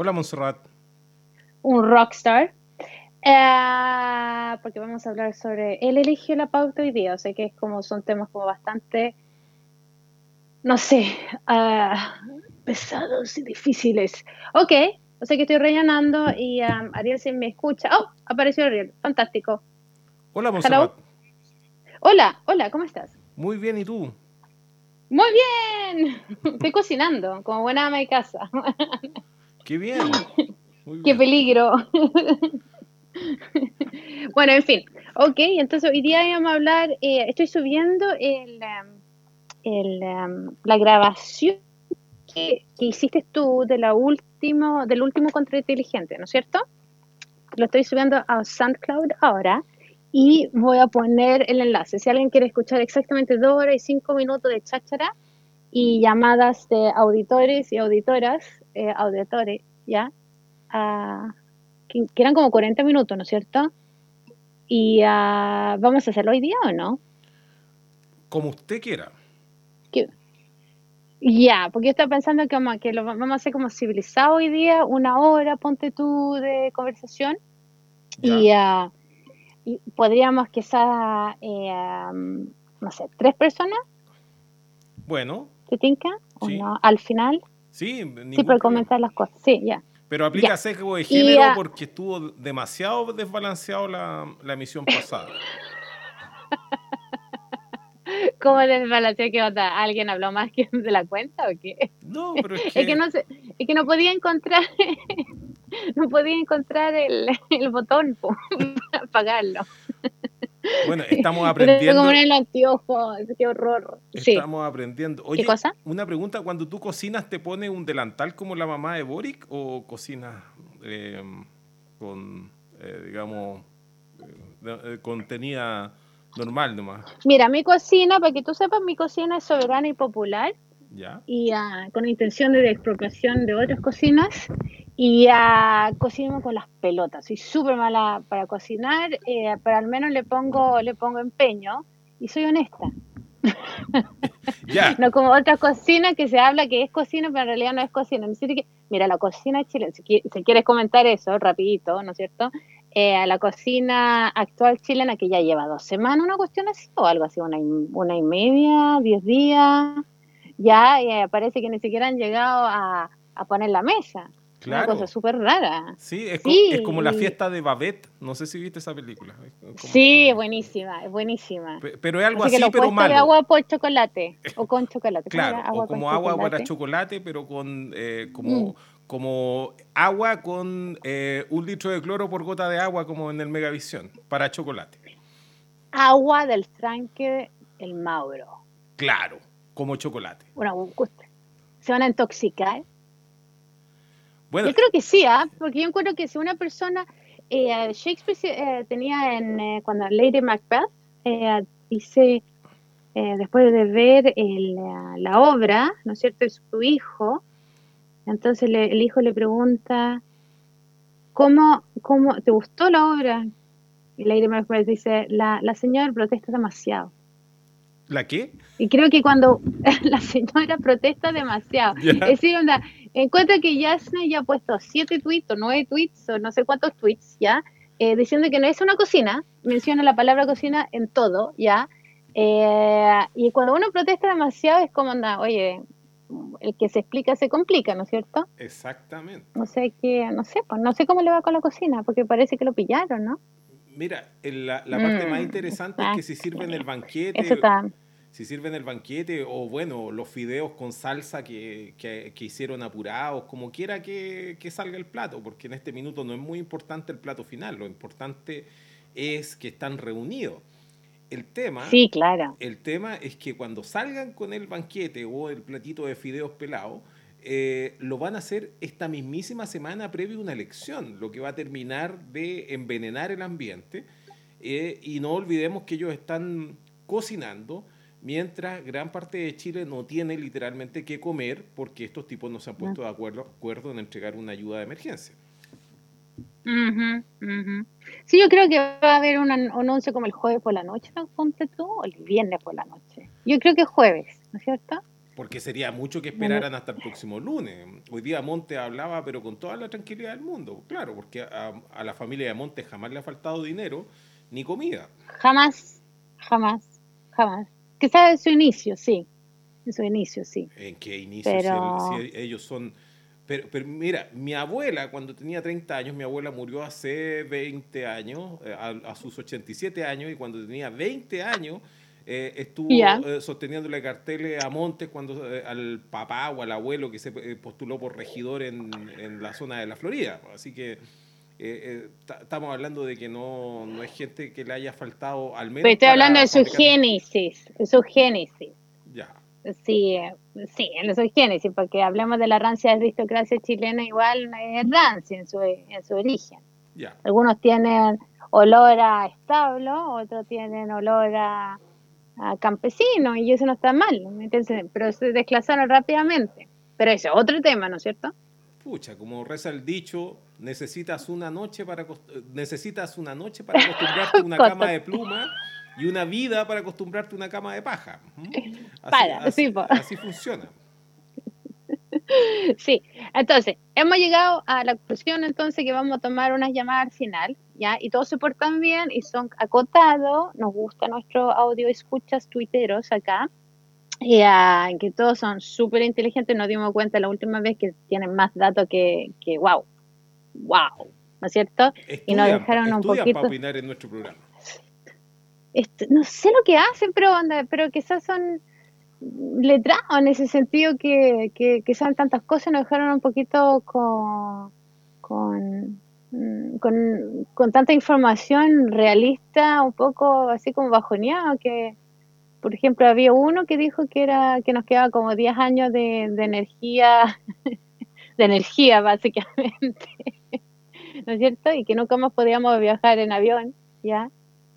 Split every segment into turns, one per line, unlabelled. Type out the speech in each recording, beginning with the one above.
Hola, Montserrat.
Un rockstar. Eh, porque vamos a hablar sobre. Él eligió la pauta hoy día, o sea que es como son temas como bastante. No sé. ah, pesados y difíciles. Ok, o sea que estoy rellenando y um, Ariel se me escucha. Oh, apareció Ariel. Fantástico.
Hola, Montserrat.
Hola, hola, ¿cómo estás?
Muy bien, ¿y tú?
Muy bien. Estoy cocinando, como buena ama de casa.
Qué bien. Muy
Qué
bien.
peligro. bueno, en fin. Ok, entonces hoy día vamos a hablar, eh, estoy subiendo el, em, el, em, la grabación que, que hiciste tú de la último, del último contra inteligente, ¿no es cierto? Lo estoy subiendo a SoundCloud ahora y voy a poner el enlace. Si alguien quiere escuchar exactamente dos horas y cinco minutos de cháchara y llamadas de auditores y auditoras, eh, auditores, ¿ya? Que, que eran como 40 minutos, ¿no es cierto? Y ah, vamos a hacerlo hoy día o no?
Como usted quiera.
Ya, porque yo estaba pensando que, vamos, que lo va- vamos a hacer como civilizado hoy día, una hora, ponte tú, de conversación. Y, ah, y podríamos quizás, eh, no sé, tres personas,
Bueno,
¿te tinca? ¿O
Sí.
no? Al final,
sí,
sí,
problema.
comentar las cosas. Sí, ya.
Pero aplica
Ya.
sesgo de
Y,
género porque estuvo demasiado desbalanceado la, la emisión pasada.
¿Cómo desbalanceo que onda? ¿Alguien habló más que de la cuenta o qué?
No, pero es que,
Es que no sé, es que no podía encontrar, no podía encontrar el, el botón po, para apagarlo.
bueno, estamos aprendiendo.
poner el anteojo, qué horror. Sí,
Estamos aprendiendo. Oye,
cosa?
una pregunta, cuando tú cocinas, ¿te pone un delantal como la mamá de Boric o cocinas eh, con, eh, digamos, eh, eh, contenida normal nomás?
mira, mi cocina, para que tú sepas, mi cocina es soberana y popular
¿Ya?
y ah, con intención de expropiación de otras cocinas y ah, cocino con las pelotas. Soy súper mala para cocinar, eh, pero al menos le pongo, le pongo empeño y soy honesta. No como otras cocinas que se habla que es cocina, pero en realidad no es cocina. Mira, la cocina chilena, si, qui- si quieres comentar eso, rapidito, ¿no es cierto? Eh, a la cocina actual chilena que ya lleva dos semanas, una cuestión así, o algo así, una y, una y media, diez días, ya eh, parece que ni siquiera han llegado a, a poner la mesa. Una
Claro.
cosa súper rara.
Sí, es, co-
Sí.
es como la fiesta de Babette. No sé si viste esa película. Es como-
Sí, es buenísima, es buenísima.
Pe- Pero es algo
Así
así, pero malo.
agua por chocolate, o con chocolate. ¿Cómo
Claro,
era?
o como agua para
chocolate.
chocolate, pero con eh,
Mm.
como, como agua con eh, un litro de cloro por gota de agua, como en el Megavisión, para chocolate.
agua del tranque el Mauro.
Claro, como chocolate.
Bueno. ¿se van a intoxicar?
Bueno,
Yo creo que sí, ¿ah? porque yo encuentro que si una persona, eh, Shakespeare eh, tenía en, eh, cuando Lady Macbeth dice, después de ver el, la, la obra, ¿no es cierto?, de su hijo, entonces le- el hijo le pregunta, ¿cómo, cómo te gustó la obra? Y Lady Macbeth dice, la, la señora protesta demasiado.
¿La qué?
Y creo que cuando la señora protesta demasiado, es decir, onda, encuentro que Yasna ya ha puesto siete tweets o nueve tweets o no sé cuántos tweets, ¿ya? Eh, diciendo que no es una cocina, menciona la palabra cocina en todo, ¿ya? Eh, y cuando uno protesta demasiado es como, anda, oye, el que se explica se complica, ¿no es cierto?
Exactamente.
No sé qué, no sé, pues no sé cómo le va con la cocina, porque parece que lo pillaron, ¿no?
Mira, el- la, la parte
Mm,
más interesante es que si sirve en el banquete,
Eso está,
si sirven el banquete o bueno, los fideos con salsa que, que- que hicieron apurados, como quiera que, que salga el plato, porque en este minuto no es muy importante el plato final, lo importante es que están reunidos. El tema,
sí, claro.
el tema es que cuando salgan con el banquete o el platito de fideos pelados, eh, lo van a hacer esta mismísima semana previo a una elección, lo que va a terminar de envenenar el ambiente. Eh, y no olvidemos que ellos están cocinando mientras gran parte de Chile no tiene literalmente qué comer porque estos tipos no se han puesto de acuerdo, acuerdo en entregar una ayuda de emergencia.
Ujú, ujú. Sí, yo creo que va a haber un an- anuncio como el jueves por la noche, ¿no? Ponte tú, o el viernes por la noche. Yo creo que jueves, ¿no es cierto?
Porque sería mucho que esperaran hasta el próximo lunes. Hoy día Monte hablaba, pero con toda la tranquilidad del mundo. Claro, porque a, a la familia de Monte jamás le ha faltado dinero ni comida.
Jamás, jamás, jamás. Quizás en su inicio, sí. En su inicio, sí.
¿En qué inicio?
Pero...
Si, ellos son... Pero, pero, mira, mi abuela, cuando tenía 30 años, mi abuela murió hace 20 años, eh, a, a sus 87 años, y cuando tenía 20 años, eh, estuvo
Ya.
eh, sosteniéndole carteles a Montes cuando eh, al papá o al abuelo que se eh, postuló por regidor en, en la zona de la Florida. Así que ta- estamos hablando de que no, no es gente que le haya faltado al menos.
Pero estoy hablando de su génesis, su génesis.
Ya.
Sí, sí, en su génesis, porque hablemos de la rancia aristocracia chilena, igual es rancia en su, en su origen.
Ya.
Algunos tienen olor a establo, otros tienen olor a, a campesino, y eso no está mal, pero se desclasaron rápidamente. Pero ese es otro tema, ¿no es cierto?
Pucha, como reza el dicho, necesitas una noche para necesitas una noche para acostumbrarte a una cama de pluma y una vida para acostumbrarte a una cama de paja. ¿Mm? Así,
Para,
así-
sí,
así funciona.
Sí, entonces, hemos llegado a la conclusión entonces que vamos a tomar unas llamadas al final, ¿ya? Y todos se portan bien y son acotados, nos gusta nuestro audio escuchas tuiteros acá, y ah, que todos son súper inteligentes, nos dimos cuenta la última vez que tienen más datos que, que wow, wow, ¿no es cierto? Y nos
Estudian,
dejaron un
estudian
poquito-
para opinar en nuestro programa.
Este, no sé lo que hacen, pero, onda, pero quizás son letrados en ese sentido que, que, que saben tantas cosas, nos dejaron un poquito con, con, con, con tanta información realista, un poco así como bajoneado, que por ejemplo había uno que dijo que era que nos quedaba como 10 años de, de energía, de energía básicamente, ¿no es cierto? Y que nunca más podíamos viajar en avión, ¿ya?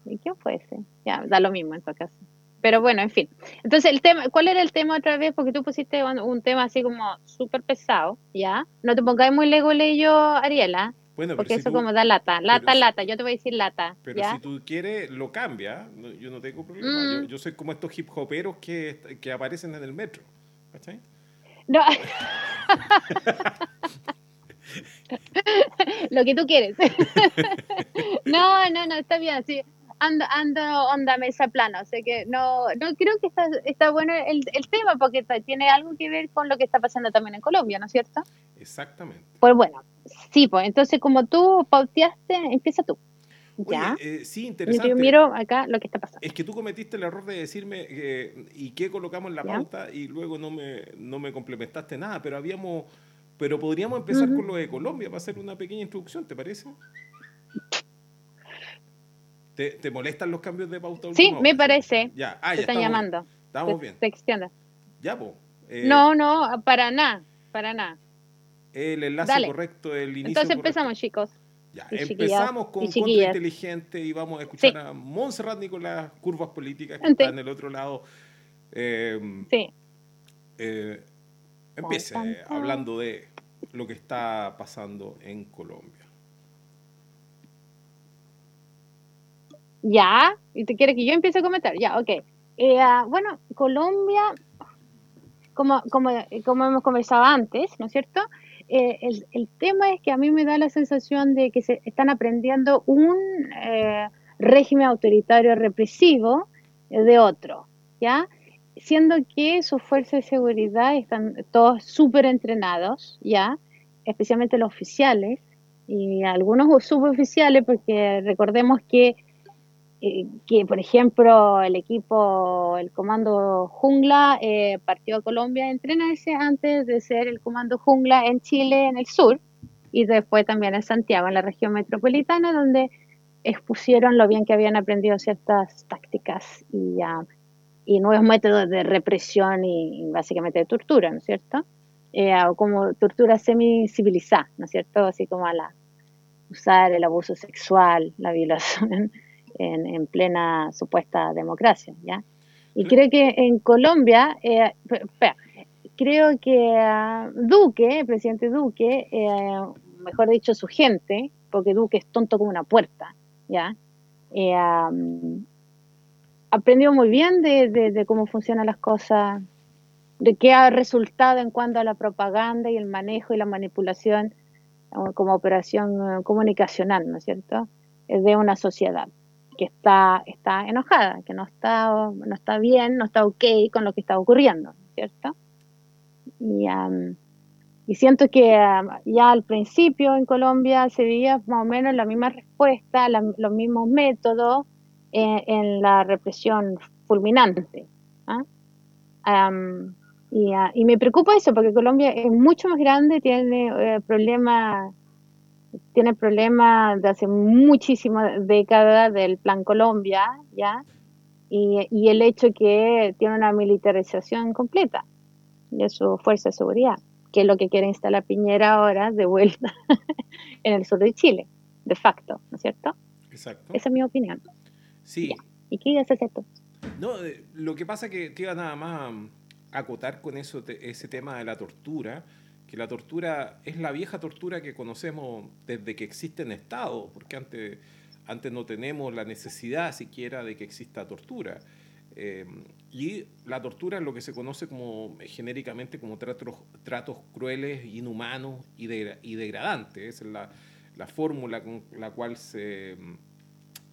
¿Y quién fue ese? Ya, da lo mismo en tu caso. Pero bueno, en fin. Entonces, el tema, ¿cuál era el tema otra vez? Porque tú pusiste un, un tema así como súper pesado, ¿ya? No te pongáis muy lego yo, Ariela,
Bueno,
porque
pero, si
eso
tú,
como da lata, lata,
si-
lata. Yo te voy a decir lata,
pero
¿ya?
si tú quieres, lo cambia. Yo no tengo problema.
Mm.
Yo, yo soy como estos hip hoperos que, que aparecen en el metro. ¿cachai?
No. Lo que tú quieres. no, no, no, está bien, sí. Ando, ando onda mesa plana, o sea que no, no creo que está, está bueno el, el tema porque está- tiene algo que ver con lo que está pasando también en Colombia, ¿no es cierto?
Exactamente.
Pues bueno, sí, pues entonces como tú pauteaste, empieza tú.
Oye,
¿Ya?
eh, sí, interesante.
yo miro acá lo que está pasando.
Es que tú cometiste el error de decirme eh, y qué colocamos en la
¿Ya?
pauta y luego no me, no me complementaste nada, pero habíamos, pero podríamos empezar con lo de Colombia para hacer una pequeña introducción, ¿te parece? ¿Te, te molestan los cambios de pauta?
Sí, me
hora?
parece.
Ya, ah,
Te
ya
están
estamos
llamando.
Bien. Estamos
Te-
bien.
te.
Ya, po. Eh,
No, no, para nada, para nada.
El enlace
Dale.
correcto, el inicio
Entonces
correcto.
empezamos, chicos.
Ya, empezamos con Contra
chiquillas.
Inteligente y vamos a escuchar
Sí.
a Montserrat Nicolás, Curvas Políticas, que
Sí.
está en el otro lado. Eh,
Sí.
eh, empiece eh, hablando de lo que está pasando en Colombia.
Ya, y te quiere que yo empiece a comentar. Ya, ok. Eh, ah, bueno, Colombia, como, como, como hemos conversado antes, ¿no es cierto? Eh, el, tema es que a mí me da la sensación de que se están aprendiendo un eh, régimen autoritario represivo de otro, ¿ya? Siendo que sus fuerzas de seguridad están todos súper entrenados, ¿ya? Especialmente los oficiales y algunos suboficiales, porque recordemos que eh, que, por ejemplo, el equipo, el comando Jungla, eh, partió a Colombia a entrenarse antes de ser el comando Jungla en Chile, en el sur, y después también en Santiago, en la región metropolitana, donde expusieron lo bien que habían aprendido ciertas tácticas y, ah, y nuevos métodos de represión y, y básicamente de tortura, ¿no es cierto? Eh, o como tortura semi-civilizada, ¿no es cierto? Así como a la usar el abuso sexual, la violación en, en plena supuesta democracia, ¿ya? Y creo que en Colombia, eh, espera, creo que ah, Duque, el presidente Duque, eh, mejor dicho su gente, porque Duque es tonto como una puerta, ¿ya? Eh, aprendió muy bien de, de- de cómo funcionan las cosas de qué ha resultado en cuanto a la propaganda y el manejo y la manipulación como operación comunicacional, ¿no es cierto?, de una sociedad que está, está enojada, que no está, no está bien, no está ok con lo que está ocurriendo, ¿cierto? Y, y siento que ya al principio en Colombia se veía más o menos la misma respuesta, los mismos métodos eh, en la represión fulminante. ¿ah? y, y, me preocupa eso porque Colombia es mucho más grande, tiene eh, problemas tiene problemas de hace muchísimas décadas del Plan Colombia, ¿ya? Y, y, el hecho que tiene una militarización completa de su fuerza de seguridad que es lo que quiere instalar Piñera ahora de vuelta en el sur de Chile, de facto, ¿no es cierto?
Exacto.
Esa es mi opinión.
Sí.
¿Y qué ibas a hacer tú?
No, eh, lo que pasa es que te iba nada más a acotar con eso, ese tema de la tortura, que la tortura es la vieja tortura que conocemos desde que existe en Estado, porque antes, antes no tenemos la necesidad siquiera de que exista tortura. Eh, y la tortura es lo que se conoce como genéricamente como tratos, tratos crueles, inhumanos y, y degradantes. Esa es la, la, fórmula con la cual se,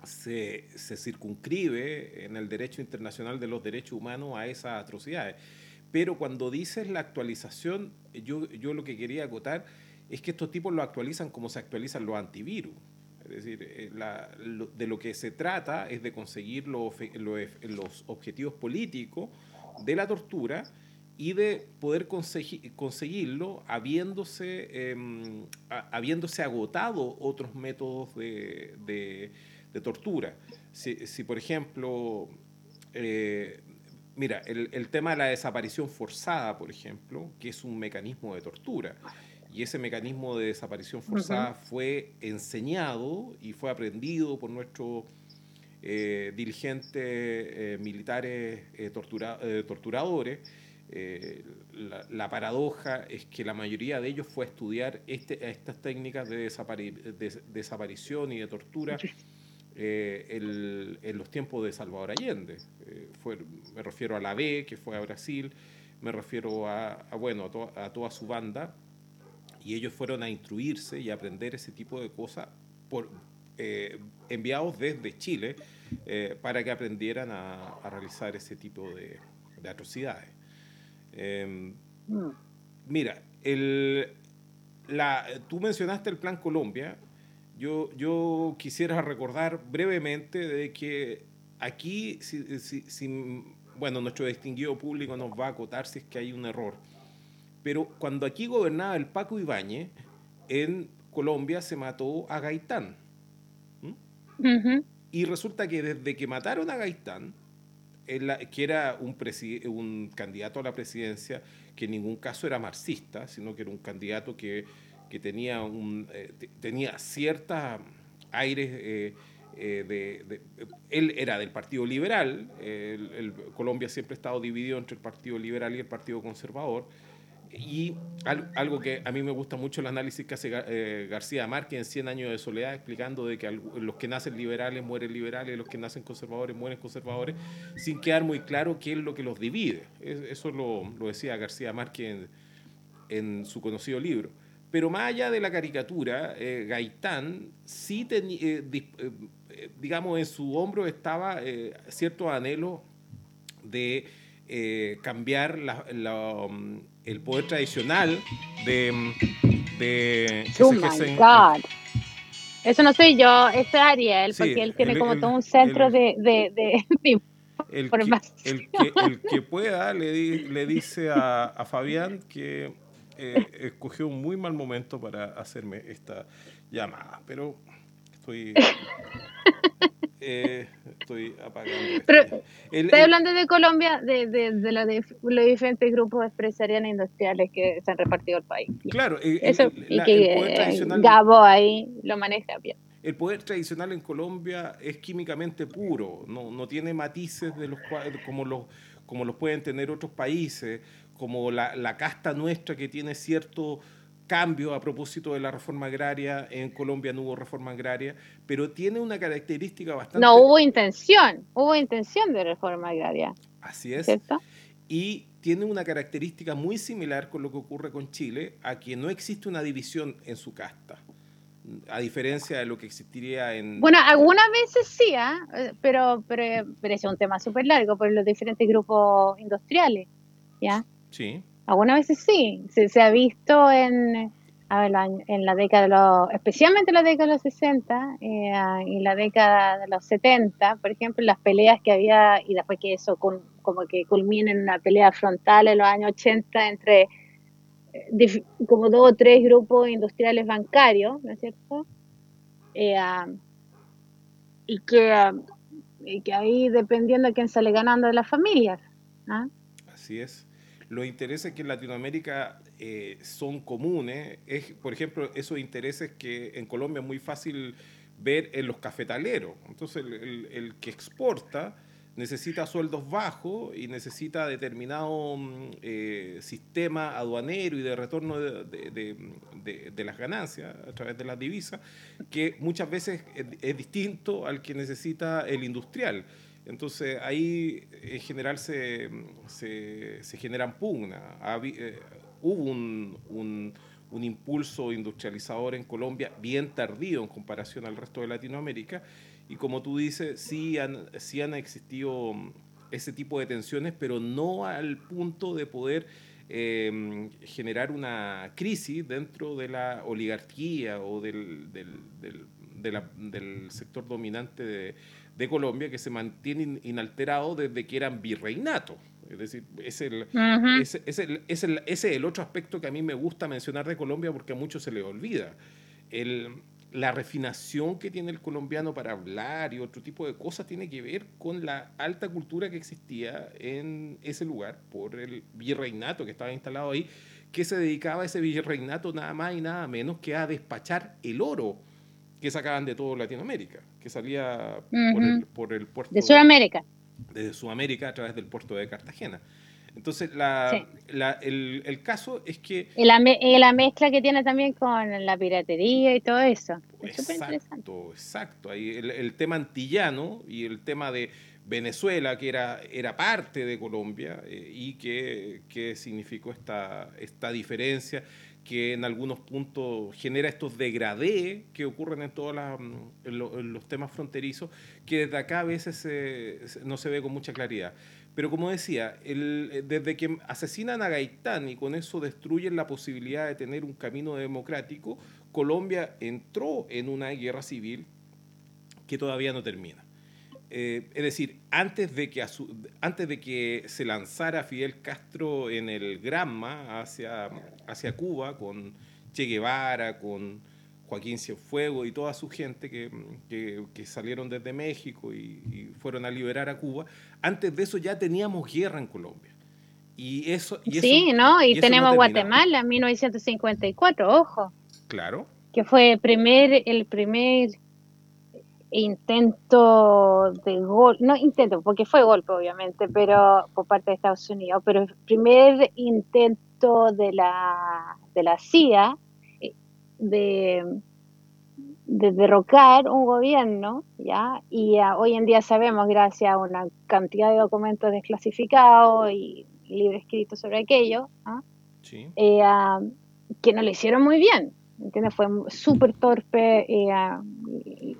se, se, circunscribe en el derecho internacional de los derechos humanos a esas atrocidades. Pero cuando dices la actualización, yo, yo lo que quería acotar es que estos tipos lo actualizan como se actualizan los antivirus. Es decir, eh, de lo que se trata es de conseguir los, objetivos políticos de la tortura y de poder conseguirlo habiéndose, em, habiéndose agotado otros métodos de, tortura. Si, por ejemplo, eh, mira, el, el, tema de la desaparición forzada, por ejemplo, que es un mecanismo de tortura. Y ese mecanismo de desaparición forzada fue enseñado y fue aprendido por nuestros eh, dirigentes eh, militares eh, torturadores. La, paradoja es que la mayoría de ellos fue a estudiar este, estas técnicas de, desaparición y de tortura en los tiempos de Salvador Allende. Fue, me refiero a la B, que fue a Brasil, me refiero a, bueno, a toda su banda, y ellos fueron a instruirse y a aprender ese tipo de cosas por, eh, enviados desde Chile eh, para que aprendieran a, realizar ese tipo de, atrocidades. Em, mm. Mira, el, la, tú mencionaste el Plan Colombia. Yo, yo quisiera recordar brevemente de que aquí, si, si, bueno, nuestro distinguido público nos va a acotar si es que hay un error pero cuando aquí gobernaba el Paco Ibáñez, en Colombia se mató a Gaitán. Y resulta que desde que mataron a Gaitán, que era un, un candidato a la presidencia que en ningún caso era marxista, sino que era un candidato que, tenía, un, eh, tenía ciertas aires eh, eh, de, Él era del Partido Liberal, Colombia siempre ha estado dividido entre el Partido Liberal y el Partido Conservador, y algo que a mí me gusta mucho el análisis que hace García Márquez en 100 años de soledad, explicando de que los que nacen liberales mueren liberales, los que nacen conservadores mueren conservadores, sin quedar muy claro qué es lo que los divide. Eso lo, lo decía García Márquez en, su conocido libro. Pero más allá de la caricatura, eh, Gaitán sí tenía, eh, digamos, en su hombro estaba cierto anhelo de cambiar la, la el poder tradicional de... de
oh my God. Eso no soy yo, es Ariel, porque él tiene como todo un centro de, de, de,
el que, el, que, el que, pueda le, le dice a, a Fabián que eh, escogió un muy mal momento para hacerme esta llamada, pero estoy eh, estoy apagando.
Pero, estoy hablando de Colombia, de, de, de, los diferentes grupos empresariales e industriales que se han repartido el país.
Claro,
Eso, y que Gabo ahí lo maneja bien.
El poder tradicional en Colombia es químicamente puro, no, no tiene matices de los como los como los pueden tener otros países, como la, la casta nuestra que tiene cierto cambio a propósito de la reforma agraria. En Colombia no hubo reforma agraria, pero tiene una característica bastante...
No hubo intención, hubo intención de reforma agraria.
Así es.
¿Cierto?
Y tiene una característica muy similar con lo que ocurre con Chile, a que no existe una división en su casta, a diferencia de lo que existiría en...
Bueno, algunas veces sí, ¿ah? pero, pero, pero es un tema súper largo por los diferentes grupos industriales, ¿ya?
Sí.
Algunas veces sí, se, ha visto en, a ver, en la década de los, especialmente en la década de los 60 eh, y la década de los 70, por ejemplo, las peleas que había y después que eso como que culmina en una pelea frontal en los años 80 entre eh, como dos o tres grupos industriales bancarios, ¿no es cierto? Eh, y, que, y que ahí dependiendo de quién sale ganando de las familias. ¿ah?
Así es. Los intereses que en Latinoamérica eh, son comunes es, por ejemplo, esos intereses que en Colombia es muy fácil ver en los cafetaleros. Entonces, el que exporta necesita sueldos bajos y necesita determinado mm, eh, sistema aduanero y de retorno de, las ganancias a través de las divisas, que muchas veces es, distinto al que necesita el industrial. Entonces ahí en general se, se, generan pugnas. Eh, hubo un, un, un impulso industrializador en Colombia bien tardío en comparación al resto de Latinoamérica y como tú dices, sí han, sí han existido mm, ese tipo de tensiones, pero no al punto de poder em, generar una crisis dentro de la oligarquía o del, del, del, sector dominante de, de, Colombia que se mantiene inalterado desde que eran virreinatos. Es decir, es el, es, es el, es el, ese es el otro aspecto que a mí me gusta mencionar de Colombia porque a muchos se les olvida. El, la refinación que tiene el colombiano para hablar y otro tipo de cosas tiene que ver con la alta cultura que existía en ese lugar por el virreinato que estaba instalado ahí, que se dedicaba a ese virreinato nada más y nada menos que a despachar el oro que sacaban de toda Latinoamérica, que salía por, el, puerto
de Sudamérica.
De Sudamérica a través del puerto de Cartagena. Entonces, la, el, caso es que...
Y la, la, mezcla que tiene también con la piratería y todo eso.
exacto, exacto. Ahí el, tema antillano y el tema de Venezuela, que era, era parte de Colombia eh, y que, que, significó esta, esta diferencia que en algunos puntos genera estos degradés que ocurren en todos los temas fronterizos, que desde acá a veces no se ve con mucha claridad. Pero como decía, el, desde que asesinan a Gaitán y con eso destruyen la posibilidad de tener un camino democrático, Colombia entró en una guerra civil que todavía no termina. Eh, es decir, antes de, que antes de que se lanzara Fidel Castro en el Granma hacia, hacia Cuba con Che Guevara, con Joaquín Cienfuegos y toda su gente que, que, salieron desde México y, fueron a liberar a Cuba, antes de eso ya teníamos guerra en Colombia. Y eso, y
sí, ¿no? Y, tenemos Guatemala en 1954, ojo.
Claro.
Que fue el primer, el primer intento de golpe, no intento, porque fue golpe obviamente, pero por parte de Estados Unidos, pero el primer intento de la, de la CIA de, derrocar un gobierno, ¿ya? Y hoy en día sabemos, gracias a una cantidad de documentos desclasificados y libros escritos sobre aquello, ¿ah? eh, que no lo hicieron muy bien, ¿entiendes? Fue súper torpe eh,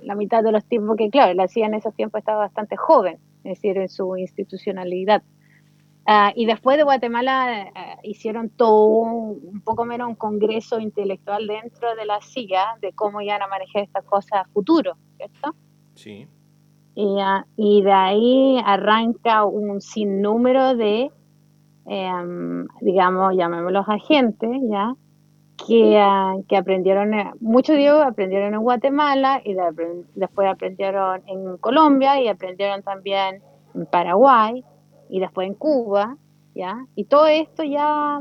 la mitad de los tiempos que, claro, la CIA en esos tiempos estaba bastante joven, es decir, en su institucionalidad. Ah, y después de Guatemala eh, hicieron todo un, poco menos un congreso intelectual dentro de la CIA de cómo iban a manejar estas cosas a futuro, ¿cierto?
Sí.
Y, ah, y de ahí arranca un sinnúmero de, em, digamos, llamémoslos agentes, ¿ya? Que, ah, que aprendieron, eh, muchos de ellos aprendieron en Guatemala y después aprendieron en Colombia y aprendieron también en Paraguay y después en Cuba, ¿ya? Y todo esto ya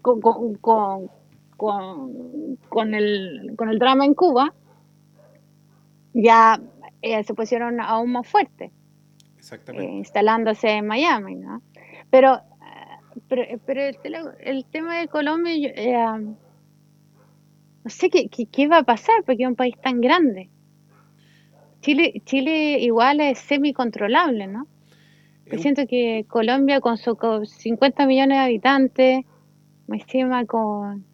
con, con, con, el, con el drama en Cuba, ya eh, se pusieron aún más fuertes.
Exactamente.
Eh, instalándose en Miami, ¿no? Pero, pero, pero el, tema de Colombia, no sé qué, qué, va a pasar porque es un país tan grande. Chile, Chile igual es semi-controlable, ¿no? siento que Colombia con sus 50 millones de habitantes, me estima con,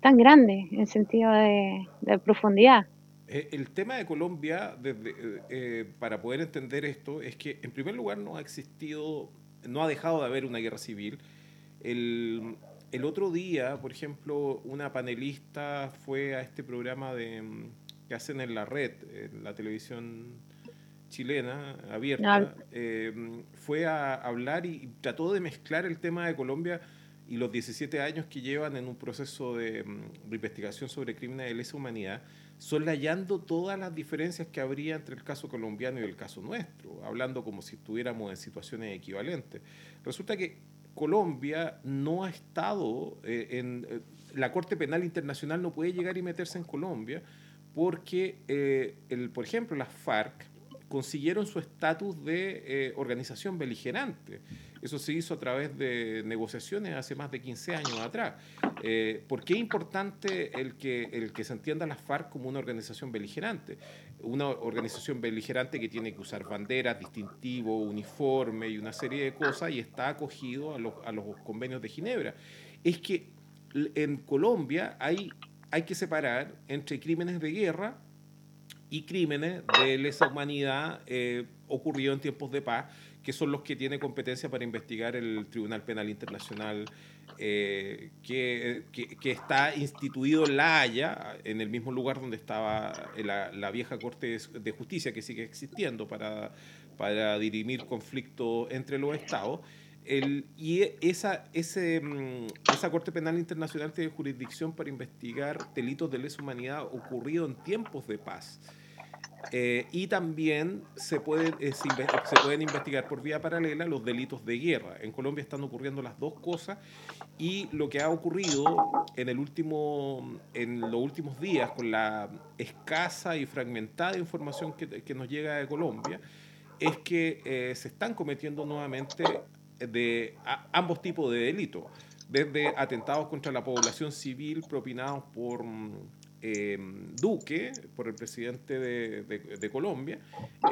tan grande en sentido de, profundidad.
Eh, el tema de Colombia, desde, eh, para poder entender esto, es que en primer lugar no ha existido, no ha dejado de haber una guerra civil. El, el otro día, por ejemplo, una panelista fue a este programa de, que hacen en la red, en la televisión chilena abierta, eh, fue a hablar y, trató de mezclar el tema de Colombia y los 17 años que llevan en un proceso de, mm, investigación sobre crímenes de lesa humanidad, soslayando todas las diferencias que habría entre el caso colombiano y el caso nuestro, hablando como si estuviéramos en situaciones equivalentes. Resulta que Colombia no ha estado eh, en... Eh, la Corte Penal Internacional no puede llegar y meterse en Colombia porque, el, por ejemplo, las FARC consiguieron su estatus de eh, organización beligerante. Eso se hizo a través de negociaciones hace más de 15 años atrás. Eh, ¿Por qué es importante el que, el que se entienda la FARC como una organización beligerante? Una organización beligerante que tiene que usar banderas, distintivo, uniforme y una serie de cosas y está acogido a los, a los convenios de Ginebra. Es que en Colombia hay, hay que separar entre crímenes de guerra y crímenes de lesa humanidad eh, ocurridos en tiempos de paz, que son los que tiene competencia para investigar el Tribunal Penal Internacional, eh, que, que, está instituido en La Haya, en el mismo lugar donde estaba la, la vieja Corte de Justicia, que sigue existiendo para, para dirimir conflictos entre los estados. El, y esa, ese, mm, esa Corte Penal Internacional tiene jurisdicción para investigar delitos de lesa humanidad ocurridos en tiempos de paz. Eh, y también se, puede, eh, se, pueden investigar por vía paralela los delitos de guerra. En Colombia están ocurriendo las dos cosas y lo que ha ocurrido en, el último, en los últimos días con la escasa y fragmentada información que, nos llega de Colombia es que eh, se están cometiendo nuevamente de ambos tipos de delitos, desde atentados contra la población civil propinados por Em, Duque, por el presidente de, Colombia,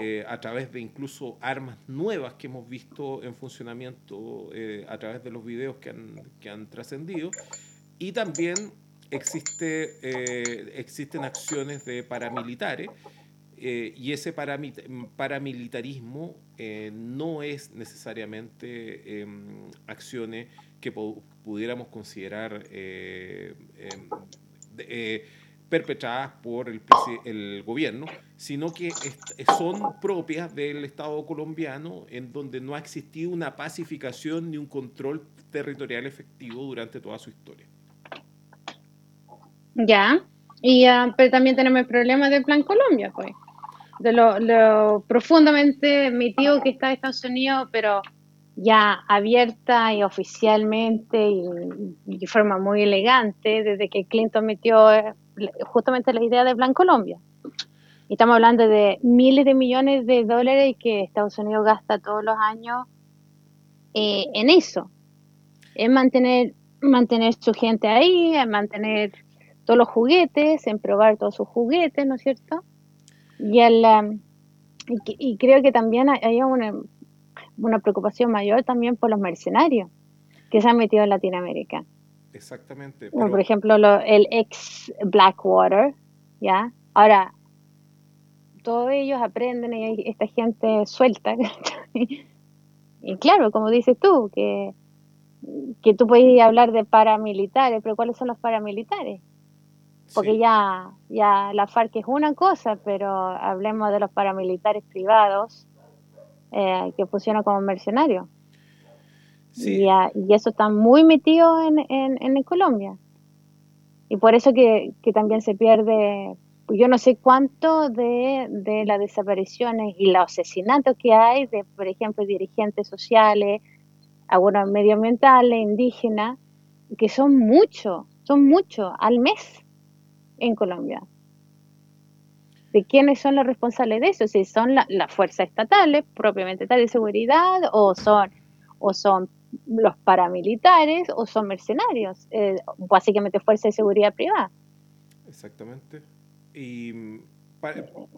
eh, a través de incluso armas nuevas que hemos visto en funcionamiento eh, a través de los videos que han, que han trascendido. Y también existe, eh, existen acciones de paramilitares. y ese paramilitarismo no es necesariamente em, acciones que pudiéramos considerar em, perpetradas por el, el, gobierno, sino que son propias del Estado colombiano en donde no ha existido una pacificación ni un control territorial efectivo durante toda su historia.
Ya, y uh, pero también tenemos el problema del Plan Colombia, pues, de lo, lo profundamente metido que está Estados Unidos, pero ya abierta y oficialmente y, y, de forma muy elegante desde que Clinton metió justamente la idea de Plan Colombia. Y estamos hablando de miles de millones de dólares que Estados Unidos gasta todos los años eh, en eso, en mantener, mantener su gente ahí, en mantener todos los juguetes, en probar todos sus juguetes, ¿no es cierto? Y, el, um, y, creo que también hay una, una preocupación mayor también por los mercenarios que se han metido en Latinoamérica.
Exactamente.
Por ejemplo, el ex Blackwater, ¿ya? Ahora, todos ellos aprenden y esta gente suelta. y claro, como dices tú, que, que tú puedes hablar de paramilitares, pero ¿cuáles son los paramilitares? Porque ya, ya la FARC es una cosa, pero hablemos de los paramilitares privados eh, que funcionan como mercenarios. Y, eso está muy metido en, en, Colombia. Y por eso que, también se pierde, yo no sé cuánto de, de las desapariciones y los asesinatos que hay de, por ejemplo, dirigentes sociales, algunos medioambientales, indígenas, que son muchos, son muchos al mes en Colombia. ¿De quiénes son los responsables de eso? Si son las fuerzas estatales, propiamente tal de seguridad, o son, o son los paramilitares o son mercenarios, eh, básicamente fuerza de seguridad privada.
Exactamente. Y mm,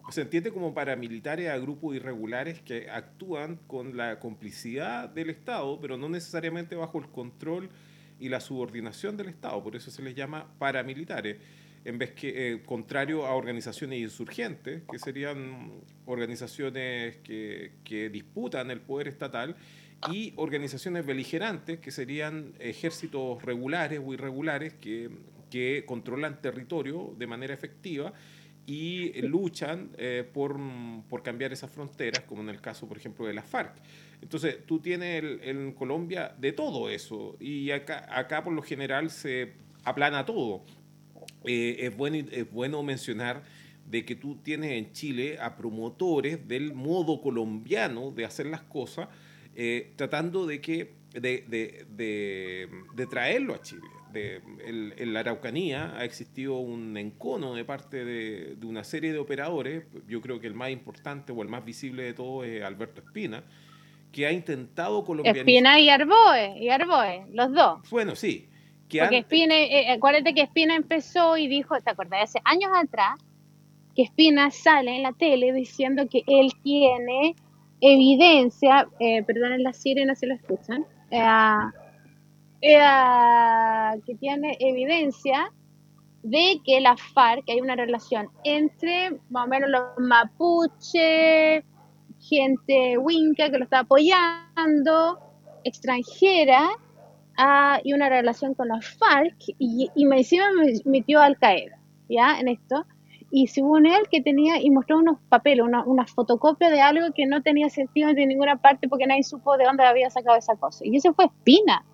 se entiende como paramilitares a grupos irregulares que actúan con la complicidad del Estado, pero no necesariamente bajo el control y la subordinación del Estado, por eso se les llama paramilitares, en vez que eh, contrario a organizaciones insurgentes, que serían organizaciones que, que disputan el poder estatal, y organizaciones beligerantes, que serían ejércitos regulares o irregulares que, que controlan territorio de manera efectiva y luchan eh, por, por, cambiar esas fronteras, como en el caso, por ejemplo, de la FARC. Entonces, tú tienes en Colombia de todo eso y acá, acá por lo general se aplana todo. Eh, es, bueno, es bueno mencionar de que tú tienes en Chile a promotores del modo colombiano de hacer las cosas, eh, tratando de que de, de, de, de traerlo a Chile de, en la Araucanía ha existido un encono de parte de, una serie de operadores, yo creo que el más importante o el más visible de todos es Alberto Espina, que ha intentado colombianizar...
Espina y Arboe, y Arboe, los dos.
Bueno, sí.
Que Porque Espina, eh, eh, acuérdate que Espina empezó y dijo, ¿te acordás? Hace años atrás, que Espina sale en la tele diciendo que él tiene evidencia, eh, perdonen las sirenas si lo escuchan, eh, que tiene evidencia de que la FARC, hay una relación entre más o menos los mapuche, gente winca que lo está apoyando, extranjera, ah, y una relación con la FARC, y, y me encima me metió Al Qaeda, ¿ya? En esto. Y según él, que tenía, y mostró unos papeles, una, una fotocopia de algo que no tenía sentido de ninguna parte porque nadie supo de dónde había sacado esa cosa. Y eso fue Espina.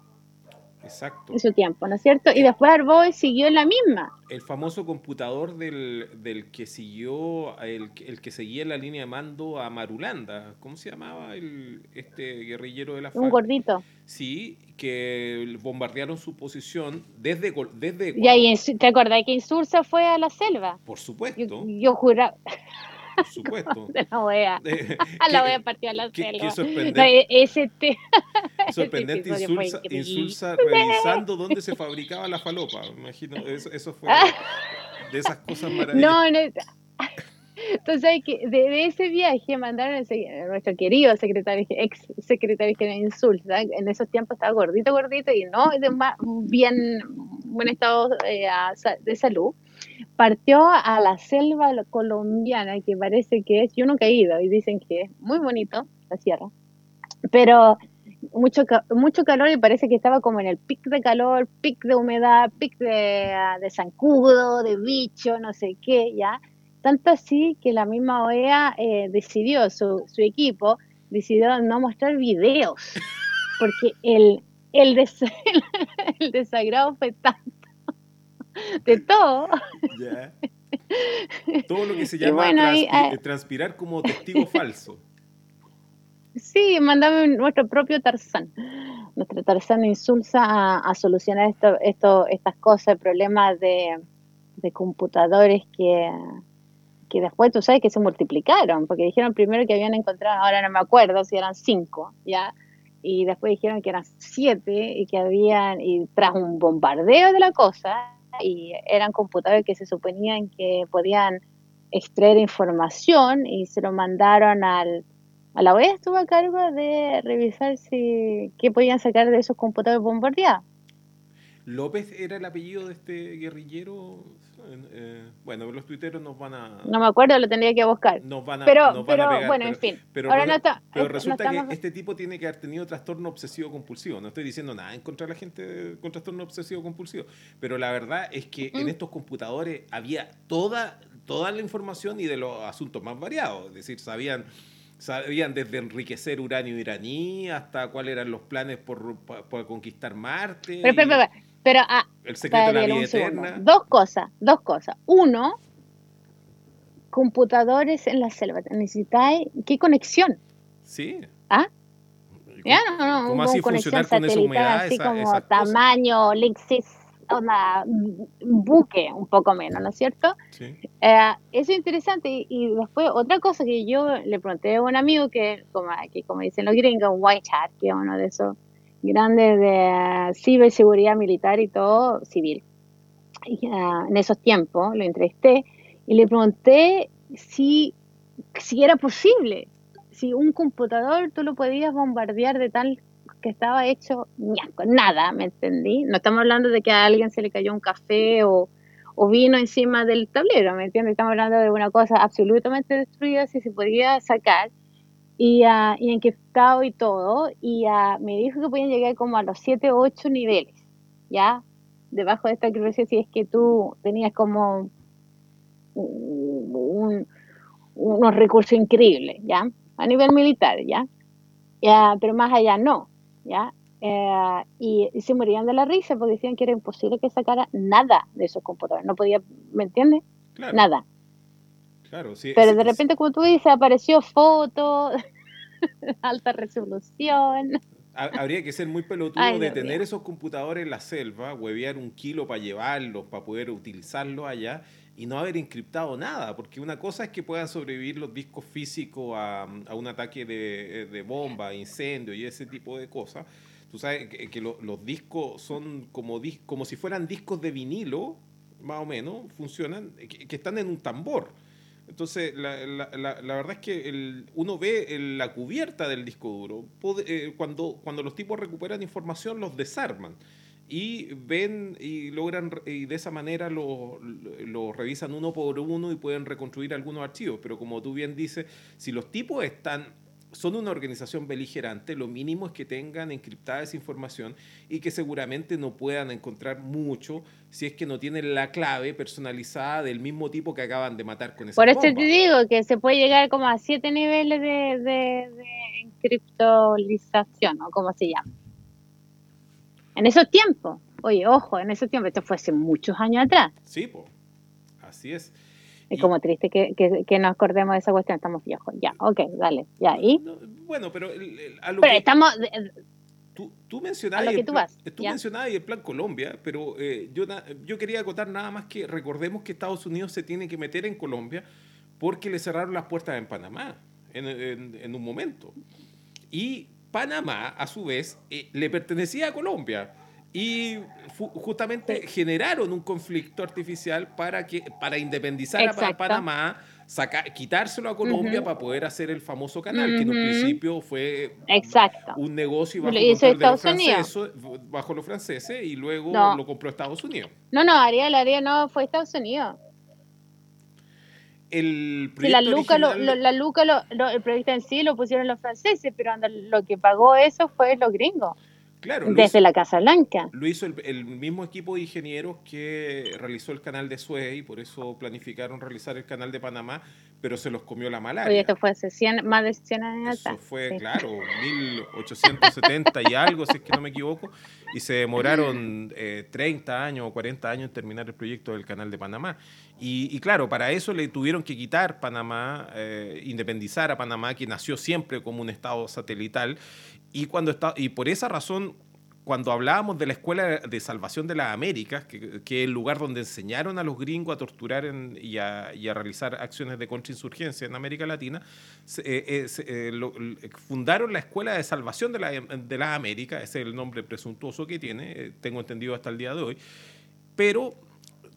Exacto.
En su tiempo, ¿no es cierto? Y después Arboe siguió en la misma.
El famoso computador del, del que siguió, el, el, que seguía la línea de mando a Marulanda, ¿cómo se llamaba el, este guerrillero de la FARC?
Un gordito.
Sí, que bombardearon su posición desde... desde
y ¿te acordás que Insursa fue a la selva?
Por supuesto.
Yo, yo juraba...
Por supuesto.
De la OEA. De, la OEA partió a la
qué,
selva.
Qué sorprendente.
No, ese te...
sorprendente insulsa, insulsa revisando dónde se fabricaba la falopa. Me imagino, eso, eso fue de esas cosas maravillosas.
No, no. Entonces, que de, ese viaje mandaron a nuestro querido secretario, ex secretario general de Insulsa, en esos tiempos estaba gordito, gordito y no de bien buen estado eh, de salud, partió a la selva colombiana, que parece que es, yo nunca he ido, y dicen que es muy bonito, la sierra, pero mucho, mucho calor y parece que estaba como en el pic de calor, pic de humedad, pic de, de zancudo, de bicho, no sé qué, ya. Tanto así que la misma OEA eh, decidió, su, su, equipo decidió no mostrar videos, porque el, el, des el desagrado fue tanto de todo.
Todo lo que se llama bueno, transpi ahí, transpirar como testigo falso.
Sí, mandame nuestro propio Tarzán. Nuestro Tarzán insulsa a, a solucionar esto, esto, estas cosas, problemas de, de computadores que, que después tú sabes que se multiplicaron, porque dijeron primero que habían encontrado, ahora no me acuerdo si eran cinco, ¿ya? Y después dijeron que eran siete y que habían, y tras un bombardeo de la cosa, y eran computadores que se suponían que podían extraer información y se lo mandaron al, a la OEA estuvo a cargo de revisar si qué podían sacar de esos computadores bombardeados.
¿López era el apellido de este guerrillero? Eh, bueno, los tuiteros nos van a...
No me acuerdo, lo tendría que buscar.
Nos van a,
pero,
nos
pero
van a pegar,
bueno,
pero,
en fin.
Pero,
Ahora no está,
pero
no
resulta
estamos...
que este tipo tiene que haber tenido trastorno obsesivo compulsivo. No estoy diciendo nada en contra de la gente con trastorno obsesivo compulsivo, pero la verdad es que mm. en estos computadores había toda, toda la información y de los asuntos más variados. Es decir, sabían sabían desde enriquecer uranio iraní hasta cuáles eran los planes por, por, conquistar Marte.
Pero, pero, pero, pero ah,
el secreto de la vida eterna.
Dos cosas, dos cosas. Uno, computadores en la selva. Necesitáis, ¿qué conexión?
Sí.
¿Ah? Ya no, no,
¿Cómo así funcionar con esa humedad?
Así
esa,
como
esa
tamaño, Lexis, una buque, un poco menos, ¿no es cierto?
Sí.
Eh, eso es interesante. Y, y, después, otra cosa que yo le pregunté a un amigo que, como, que, como dicen los gringos, un white hat, que es uno de esos grandes de ciberseguridad militar y todo civil. Uh, en esos tiempos lo entrevisté y le pregunté si, si era posible, si un computador tú lo podías bombardear de tal que estaba hecho nada, ¿me entendí? No estamos hablando de que a alguien se le cayó un café o, o vino encima del tablero, ¿me entiendes? Estamos hablando de una cosa absolutamente destruida, si se podía sacar y, uh, y encriptado y todo, y uh, me dijo que podían llegar como a los 7 o 8 niveles, ¿ya? Debajo de esta encriptación, si es que tú tenías como un, unos recursos increíbles, ¿ya? A nivel militar, ¿ya? ya pero más allá no, ¿ya? Eh, y, se morían de la risa porque decían que era imposible que sacara nada de esos computadores. No podía, ¿me entiendes? Nada.
Claro, sí,
Pero de repente, como tú dices, apareció foto, alta resolución.
Habría que ser muy pelotudo de tener esos computadores en la selva, huevear un kilo para llevarlos, para poder utilizarlos allá y no haber encriptado nada, porque una cosa es que puedan sobrevivir los discos físicos a, a un ataque de, de, bomba, incendio y ese tipo de cosas. Tú sabes que, los discos son como, como si fueran discos de vinilo, más o menos, funcionan, que están en un tambor. Entonces, la, la, la, verdad es que el, uno ve la cubierta del disco duro. Eh, cuando, cuando los tipos recuperan información, los desarman y ven y logran, y de esa manera lo, lo, revisan uno por uno y pueden reconstruir algunos archivos. Pero como tú bien dices, si los tipos están son una organización beligerante, lo mínimo es que tengan encriptada esa información y que seguramente no puedan encontrar mucho si es que no tienen la clave personalizada del mismo tipo que acaban de matar con esa
Por eso te digo que se puede llegar como a siete niveles de, de, encriptolización, ¿no? ¿Cómo se llama? En esos tiempos, oye, ojo, en esos tiempos, esto fue hace muchos años atrás.
Sí, pues, así es.
Es como triste que, que, que, nos acordemos de esa cuestión, estamos viejos. Ya, ok, dale, ya, ¿y?
bueno, pero
a lo pero estamos...
Tú, tú mencionabas,
el, plan,
tú mencionabas el plan Colombia, pero eh, yo, yo quería acotar nada más que recordemos que Estados Unidos se tiene que meter en Colombia porque le cerraron las puertas en Panamá en, en, un momento. Y Panamá, a su vez, eh, le pertenecía a Colombia y justamente generaron un conflicto artificial para que para independizar a Panamá, sacar, quitárselo a Colombia para poder hacer el famoso canal, que en un principio fue un negocio bajo, los franceses, bajo los franceses y luego lo compró Estados Unidos.
No, no, Ariel, Ariel no fue Estados Unidos.
El
la Luca, lo, la Luca el proyecto en sí lo pusieron los franceses, pero lo que pagó eso fue los gringos. Desde la Casa Blanca.
Lo hizo el, mismo equipo de ingenieros que realizó el canal de Suez y por eso planificaron realizar el canal de Panamá, pero se los comió la malaria.
Oye, esto fue hace más de 100 años
Eso fue, claro, 1870 y algo, si es que no me equivoco, y se demoraron 30 eh, años o 40 años en terminar el proyecto del canal de Panamá. Y, claro, para eso le tuvieron que quitar Panamá, eh, independizar a Panamá, que nació siempre como un estado satelital, y, cuando está, y por esa razón, cuando hablábamos de la Escuela de Salvación de las Américas, que, que es el lugar donde enseñaron a los gringos a torturar y, a, y, a, realizar acciones de contrainsurgencia en América Latina, eh, eh, eh, fundaron la Escuela de Salvación de, la, de, las Américas, ese es el nombre presuntuoso que tiene, tengo entendido hasta el día de hoy, pero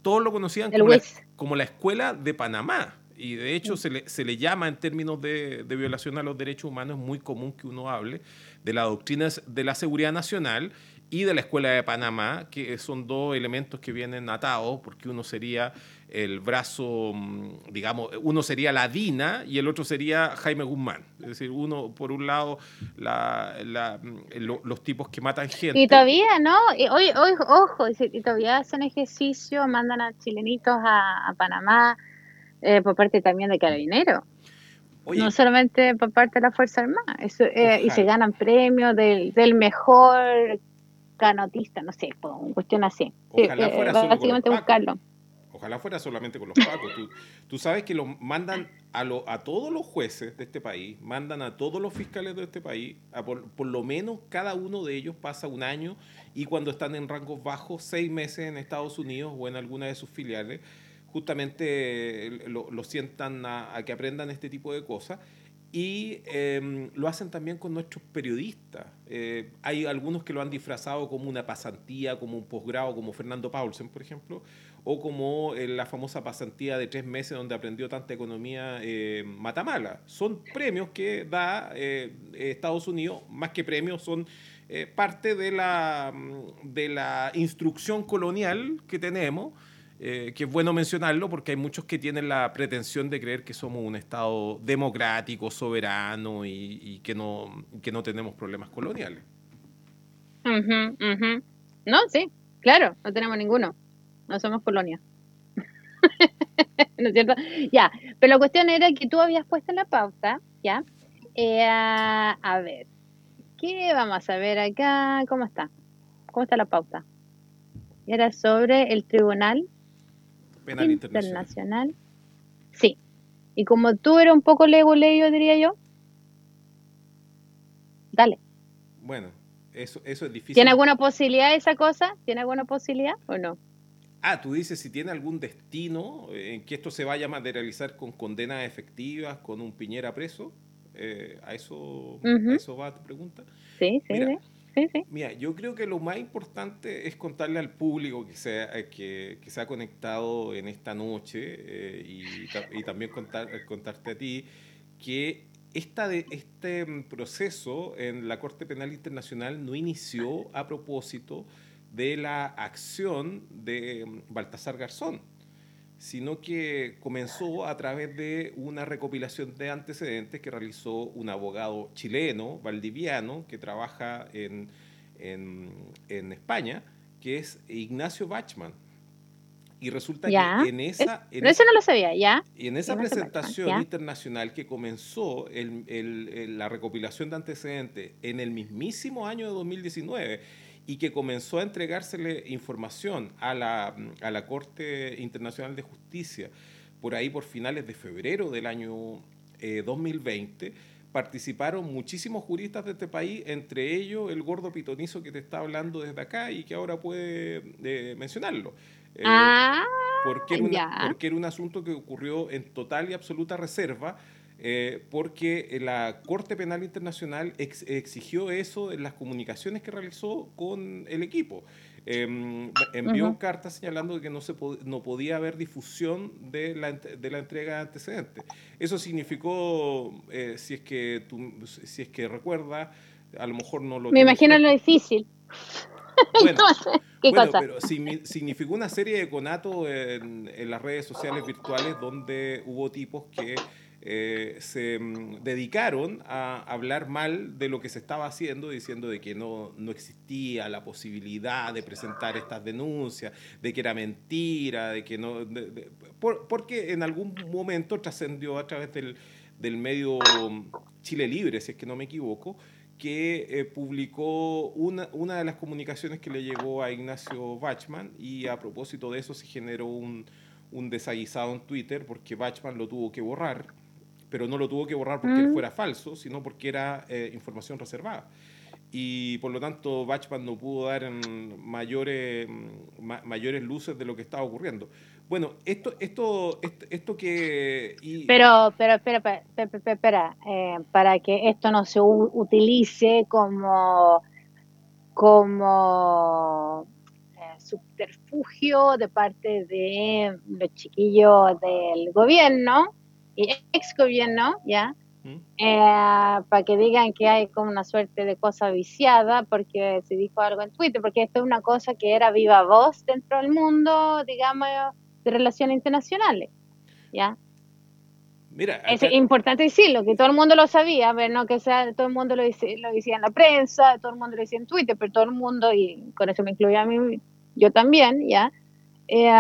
todos lo conocían como la, como la, Escuela de Panamá. Y de hecho se le, se le llama en términos de, de violación a los derechos humanos, es muy común que uno hable de la doctrina de la seguridad nacional y de la Escuela de Panamá, que son dos elementos que vienen atados, porque uno sería el brazo, mm, digamos, uno sería la DINA y el otro sería Jaime Guzmán. Es decir, uno, por un lado, la, mm, los tipos que matan gente.
Y todavía, ¿no? Y hoy, hoy, ojo, y todavía hacen ejercicio, mandan a chilenitos a, Panamá eh, por parte también de Carabineros no solamente por parte de la Fuerza Armada, eh, y se ganan premios del, del mejor canotista, no sé, una cuestión así.
Ojalá fuera eh, básicamente buscarlo. Ojalá fuera solamente con los pacos. tú, sabes que lo mandan a, lo, a todos los jueces de este país, mandan a todos los fiscales de este país, a por, por, lo menos cada uno de ellos pasa un año y cuando están en rangos bajos, seis meses en Estados Unidos o en alguna de sus filiales justamente lo, sientan a, que aprendan este tipo de cosas. y em, lo hacen también con nuestros periodistas. Eh, hay algunos que lo han disfrazado como una pasantía, como un posgrado, como Fernando Paulsen, por ejemplo, o como eh, la famosa pasantía de tres meses donde aprendió tanta economía eh, matamala. Son premios que da Estados Unidos, más que premios, son parte de la, de la instrucción colonial que tenemos eh, que es bueno mencionarlo porque hay muchos que tienen la pretensión de creer que somos un Estado democrático, soberano y, que, no, que no tenemos problemas coloniales.
No, sí, claro, no tenemos ninguno. No somos colonia. ¿No es cierto? Ya, pero la cuestión era que tú habías puesto la pauta, ¿ya? Eh, a ver, ¿qué vamos a ver acá? ¿Cómo está? ¿Cómo está la pauta? Era sobre el tribunal
Penal internacional.
Sí. Y como tú eres un poco lego yo diría yo. Dale.
Bueno, eso, eso es difícil.
¿Tiene alguna posibilidad esa cosa? ¿Tiene alguna posibilidad o no?
Ah, tú dices si tiene algún destino en que esto se vaya a materializar con condenas efectivas, con un Piñera preso. Eh, ¿a, eso, eso va tu pregunta?
Sí, sí, sí.
Mira, yo creo que lo más importante es contarle al público que se, eh, que, que se ha conectado en esta noche eh, y, y, también contar, contarte a ti que esta de, este proceso en la Corte Penal Internacional no inició a propósito de la acción de Baltasar Garzón sino que comenzó a través de una recopilación de antecedentes que realizó un abogado chileno, valdiviano, que trabaja en, en, España, que es Ignacio Bachman. Y resulta que en esa... En
eso no lo sabía, ¿ya?
Y en esa presentación internacional que comenzó el, la recopilación de antecedentes en el mismísimo año de 2019 y que comenzó a entregársele información a la, a la Corte Internacional de Justicia por ahí por finales de febrero del año 2020, eh, participaron muchísimos juristas de este país, entre ellos el gordo pitonizo que te está hablando desde acá y que ahora puede eh, mencionarlo.
Eh, ah,
porque, era porque era un asunto que ocurrió en total y absoluta reserva eh, porque la Corte Penal Internacional exigió eso en las comunicaciones que realizó con el equipo. Em, envió cartas señalando que no, se no podía haber difusión de la, de la entrega de antecedentes. Eso significó, eh, si, es que tú, si es que recuerda, a lo mejor no lo...
Me imagino lo difícil.
Bueno, pero significó una serie de conatos en, en las redes sociales virtuales donde hubo tipos que eh, se mm, dedicaron a hablar mal de lo que se estaba haciendo, diciendo de que no, no existía la posibilidad de presentar estas denuncias, de que era mentira, de que no... porque en algún momento trascendió a través del, del, medio Chile Libre, si es que no me equivoco, que eh, publicó una, una de las comunicaciones que le llegó a Ignacio Bachman y a propósito de eso se generó un, un desaguisado en Twitter porque Bachman lo tuvo que borrar pero no lo tuvo que borrar porque mm. fuera falso, sino porque era eh, información reservada. Y por lo tanto, Bachman no pudo dar mayores, mayores luces de lo que estaba ocurriendo. Bueno, esto, esto, esto, que...
Pero, pero, espera, espera, espera, eh, para que esto no se utilice como, como eh, subterfugio de parte de los chiquillos del gobierno, y ex gobierno, ¿ya? ¿Mm? Eh, para que digan que hay como una suerte de cosa viciada porque se dijo algo en Twitter, porque esto es una cosa que era viva voz dentro del mundo, digamos, de relaciones internacionales, ¿ya?
Mira,
Es importante decirlo, que todo el mundo lo sabía, ver, no que sea, todo el mundo lo, dice, lo decía en la prensa, todo el mundo lo decía en Twitter, pero todo el mundo, y con eso me incluía a mí, yo también, ¿ya? Eh,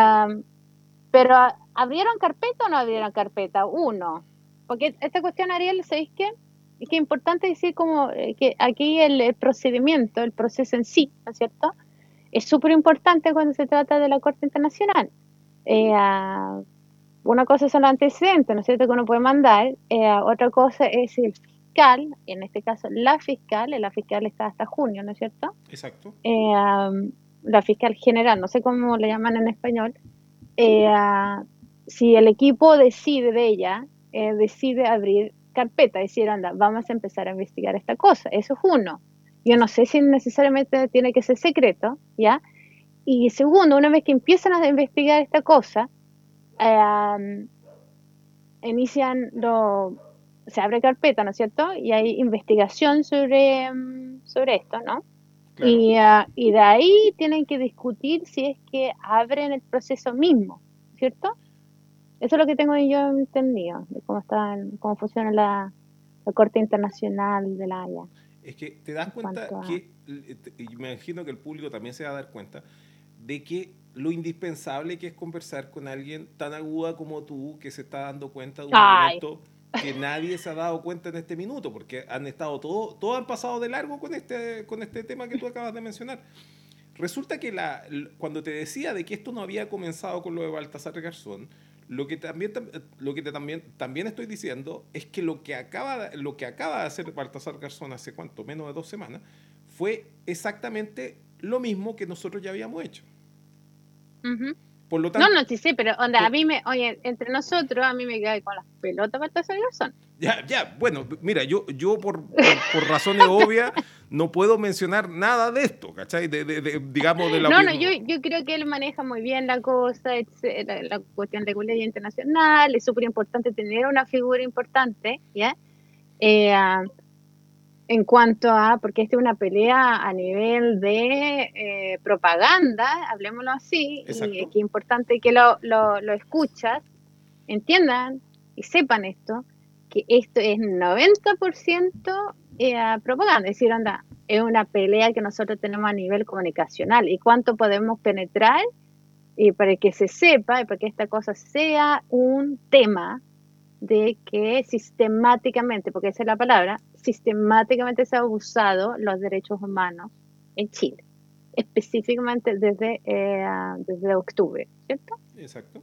pero ¿abrieron carpeta o no abrieron carpeta? Uno. Porque esta cuestión, Ariel, ¿sabéis qué? Es que es importante decir como eh, que aquí el, procedimiento, el proceso en sí, ¿no es cierto? Es súper importante cuando se trata de la Corte Internacional. Eh, una cosa son los antecedentes, ¿no es cierto?, que uno puede mandar. Eh, otra cosa es el fiscal, en este caso la fiscal, la fiscal está hasta junio, ¿no es cierto?
Exacto.
la fiscal general, no sé cómo le llaman en español, si el equipo decide de ella, eh, decide abrir carpeta, decir, anda, vamos a empezar a investigar esta cosa. Eso es uno. Yo no sé si necesariamente tiene que ser secreto, ¿ya? Y segundo, una vez que empiezan a investigar esta cosa, inician lo, se abre carpeta, ¿no es cierto? Y hay investigación sobre, mm, sobre esto, ¿no? Y, ah, y, de ahí tienen que discutir si es que abren el proceso mismo, ¿cierto? Eso es lo que tengo yo entendido, de cómo, está, cómo funciona la, Corte Internacional de la Haya.
Es que te das cuenta que, y me imagino que el público también se va a dar cuenta, de que lo indispensable que es conversar con alguien tan aguda como tú, que se está dando cuenta de un momento que nadie se ha dado cuenta en este minuto, porque han estado todos, todos han pasado de largo con este, con este tema que tú acabas de mencionar. Resulta que la, cuando te decía de que esto no había comenzado con lo de Baltasar Garzón, lo que también, lo que también, también estoy diciendo es que lo que, acaba, lo que acaba de hacer Baltasar Garzón hace cuánto, menos de dos semanas, fue exactamente lo mismo que nosotros ya habíamos hecho.
Por lo tanto, no, no, sí, sí, pero onda, a mí me, oye, entre nosotros, a mí me cae con las pelotas Baltasar Garzón.
Ya, ya, bueno, mira, yo, yo por, por, razones obvias no puedo mencionar nada de esto, ¿cachai? De, de, digamos, de la...
No, no, yo, yo creo que él maneja muy bien la cosa, la, la cuestión de colegio internacional, es súper importante tener una figura importante, ¿ya? Eh, en cuanto a, porque esta es una pelea a nivel de eh, propaganda, hablemoslo así, y y es importante que lo, lo, lo escuchas, entiendan y sepan esto, que esto es 90% eh, propaganda, es decir, anda, es una pelea que nosotros tenemos a nivel comunicacional. Y cuánto podemos penetrar y para que se sepa y para que esta cosa sea un tema de que sistemáticamente, porque esa es la palabra, sistemáticamente se ha abusado los derechos humanos en Chile, específicamente desde, eh, desde octubre, ¿cierto?
Exacto.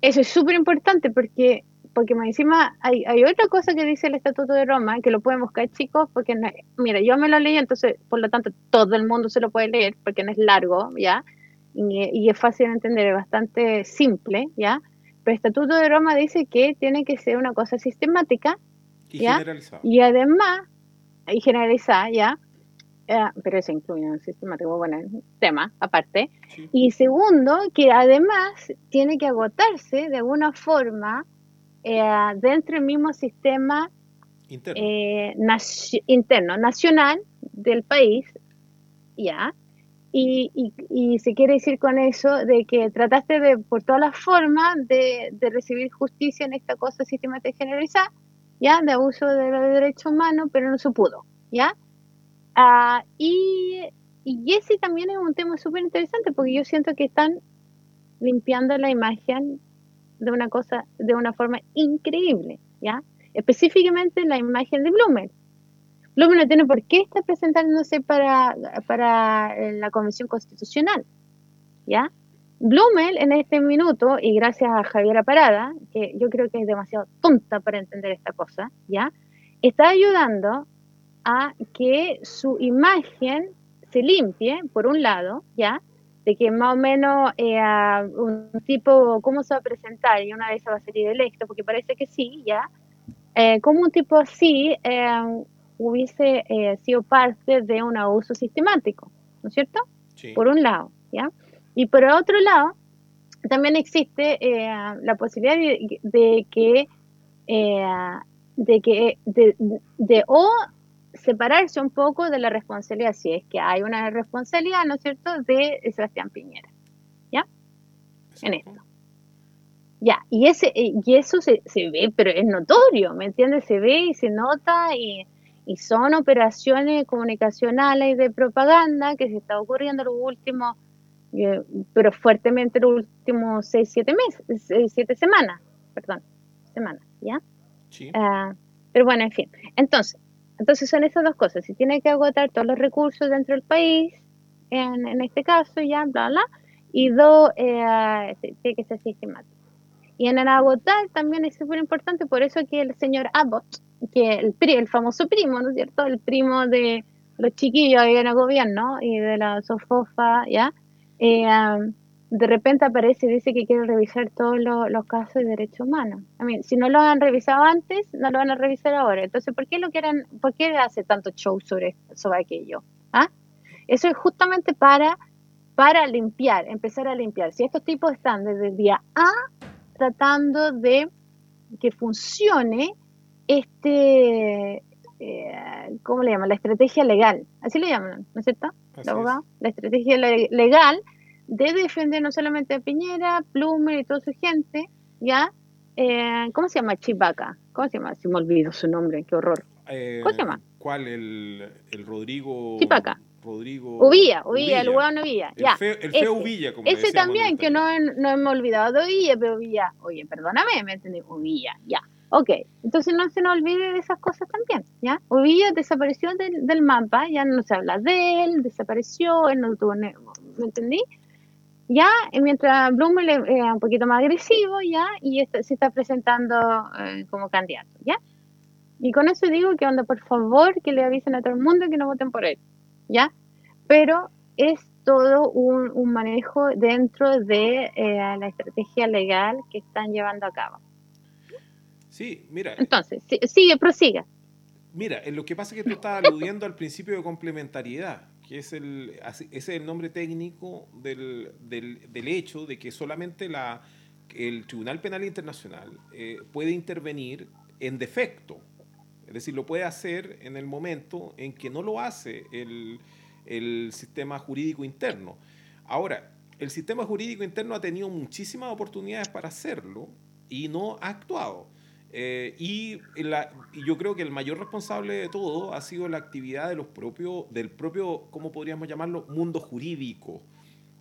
Eso es súper importante porque porque encima hay, hay otra cosa que dice el Estatuto de Roma, que lo pueden buscar chicos, porque mira, yo me lo leí, entonces por lo tanto todo el mundo se lo puede leer, porque no es largo, ¿ya? Y, es fácil de entender, es bastante simple, ¿ya? Pero el Estatuto de Roma dice que tiene que ser una cosa sistemática, y ¿ya? Y además, y generalizada, ¿ya? Eh, pero eso incluye un sistemático, bueno, tema aparte. Y segundo, que además tiene que agotarse de alguna forma eh, dentro del mismo sistema interno. Eh, interno, nacional del país, ¿ya? Y, y, se quiere decir con eso de que trataste de, por todas las formas, de, de recibir justicia en esta cosa sistemática generalizada, ¿ya? De abuso de los derechos humanos, pero no se pudo, ¿ya? Ah, y, y ese también es un tema súper interesante porque yo siento que están limpiando la imagen de una cosa, de una forma increíble, ¿ya? Específicamente la imagen de Blumen. Blumen no tiene por qué estar presentándose para, para la Convención Constitucional, ¿ya? Blumel en este minuto, y gracias a Javiera Parada, que yo creo que es demasiado tonta para entender esta cosa, ¿ya? Está ayudando a que su imagen se limpie, por un lado, ¿ya? de que más o menos eh, un tipo, ¿cómo se va a presentar? Y una vez se va a salir electo, porque parece que sí, ¿ya? Eh, como un tipo así eh, hubiese sido parte de un abuso sistemático, ¿no es cierto? Por un lado, ¿ya? Y por otro lado, también existe la posibilidad de, que, de que, de, de, o separarse un poco de la responsabilidad, si es que hay una responsabilidad, ¿no es cierto?, de Sebastián Piñera. ¿Ya? En esto. Ya, y, ese, y eso se, se, ve, pero es notorio, ¿me entiendes? Se ve y se nota y, y son operaciones comunicacionales y de propaganda que se está ocurriendo los últimos, eh, pero fuertemente los últimos seis, siete meses, seis, siete semanas, perdón, semanas, ¿ya? Sí. Uh, pero bueno, en fin. Entonces, entonces son esas dos cosas. Si tiene que agotar todos los recursos dentro del país, en, en este caso ya, bla, bla. Y dos, eh, tiene que ser sistemático. Y en el agotar también es súper importante, por eso que el señor Abbott, que el, el famoso primo, ¿no es cierto? El primo de los chiquillos ahí en el gobierno y de la Sofofa, ¿ya? Eh, de repente aparece y dice que quiere revisar todos los, casos de derechos humanos. si no lo han revisado antes, no lo van a revisar ahora. Entonces, ¿por qué lo quieren, por qué hace tanto show sobre, sobre aquello? ¿Ah? Eso es justamente para, para limpiar, empezar a limpiar. Si estos tipos están desde el día A tratando de que funcione este, eh, ¿cómo le llaman? La estrategia legal, así le llaman, ¿no es cierto? La estrategia legal de defender no solamente a Piñera, Plumer y toda su gente, ¿ya? Eh, ¿Cómo se llama Chivaca? ¿Cómo se llama? Si me olvido su nombre, qué horror.
Eh, ¿Cómo se llama? ¿Cuál? El, el Rodrigo...
Chipaca.
Rodrigo...
Uvilla, Uvilla, el hueón Uvilla.
El,
ya.
Feo, el feo Uvilla, como
Ese también, que no, no hemos olvidado de Uvilla, pero Uvilla, oye, perdóname, me entendí, Uvilla, ya. Ok, entonces no se nos olvide de esas cosas también, ¿ya? Uvilla desapareció del, del mapa, ya no se habla de él, desapareció, él no tuvo, ¿me entendí? ya, mientras Bloom es un poquito más agresivo, ya, y se está presentando eh, como candidato, ya. Y con eso digo que onda, por favor, que le avisen a todo el mundo que no voten por él, ya. Pero es todo un, manejo dentro de eh, la estrategia legal que están llevando a cabo.
Sí, mira.
Entonces, sigue, prosiga.
Mira, lo que pasa es que tú estás aludiendo al principio de complementariedad que es el, ese es el nombre técnico del, del, hecho de que solamente la, el Tribunal Penal Internacional eh, puede intervenir en defecto. Es decir, lo puede hacer en el momento en que no lo hace el, el sistema jurídico interno. Ahora, el sistema jurídico interno ha tenido muchísimas oportunidades para hacerlo y no ha actuado. Eh, y, yo creo que el mayor responsable de todo ha sido la actividad de los propios, del propio, ¿cómo podríamos llamarlo? Mundo jurídico.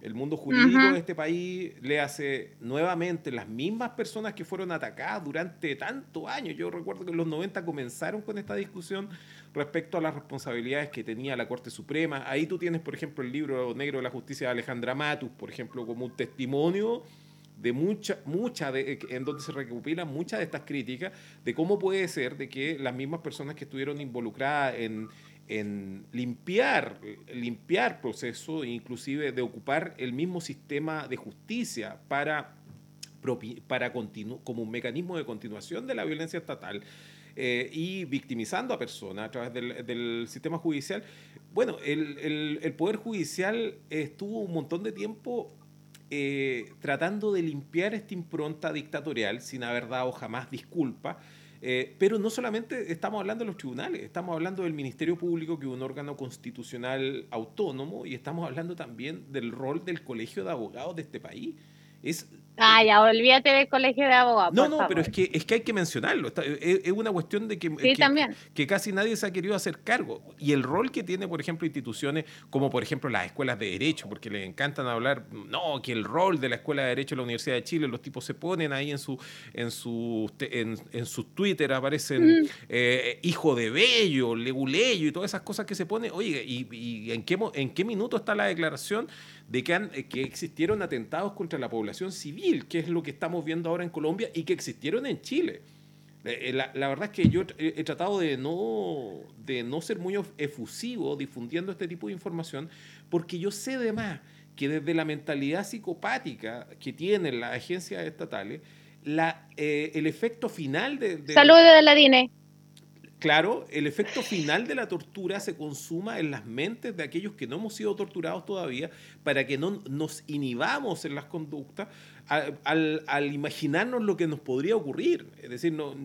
El mundo jurídico de este país le hace nuevamente las mismas personas que fueron atacadas durante tantos años. Yo recuerdo que en los 90 comenzaron con esta discusión respecto a las responsabilidades que tenía la Corte Suprema. Ahí tú tienes, por ejemplo, el libro negro de la justicia de Alejandra Matus, por ejemplo, como un testimonio de mucha, mucha de, en donde se recopilan muchas de estas críticas de cómo puede ser de que las mismas personas que estuvieron involucradas en, en limpiar, limpiar procesos, inclusive de ocupar el mismo sistema de justicia para, para como un mecanismo de continuación de la violencia estatal, eh, y victimizando a personas a través del, del sistema judicial. Bueno, el, el, el, Poder Judicial estuvo un montón de tiempo eh, tratando de limpiar esta impronta dictatorial sin haber dado jamás disculpa. Eh, pero no solamente estamos hablando de los tribunales, estamos hablando del Ministerio Público, que es un órgano constitucional autónomo, y estamos hablando también del rol del Colegio de Abogados de este país. Es
Ah, ya, olvídate del colegio de abogados.
No, no, pero es que, es que hay que mencionarlo. es, una cuestión de que, que, casi nadie se ha querido hacer cargo. Y el rol que tiene, por ejemplo, instituciones como, por ejemplo, las escuelas de Derecho, porque les encantan hablar, no, que el rol de la Escuela de Derecho de la Universidad de Chile, los tipos se ponen ahí en su en su, en, en su Twitter, aparecen eh, hijo de Bello, Leguleyo y todas esas cosas que se ponen. Oye, ¿y, y en, qué, en qué minuto está la declaración de que, eh, que existieron atentados contra la población civil, que es lo que estamos viendo ahora en Colombia y que existieron en Chile. Eh, eh, la, verdad es que yo he, tratado de no, de no ser muy efusivo difundiendo este tipo de información, porque yo sé de más que desde la mentalidad psicopática que tienen las agencias estatales, la, el efecto final de... de
Saludos de la DINE.
Claro, el efecto final de la tortura se consuma en las mentes de aquellos que no hemos sido torturados todavía para que no nos inhibamos en las conductas al, imaginarnos lo que nos podría ocurrir. Es decir, no,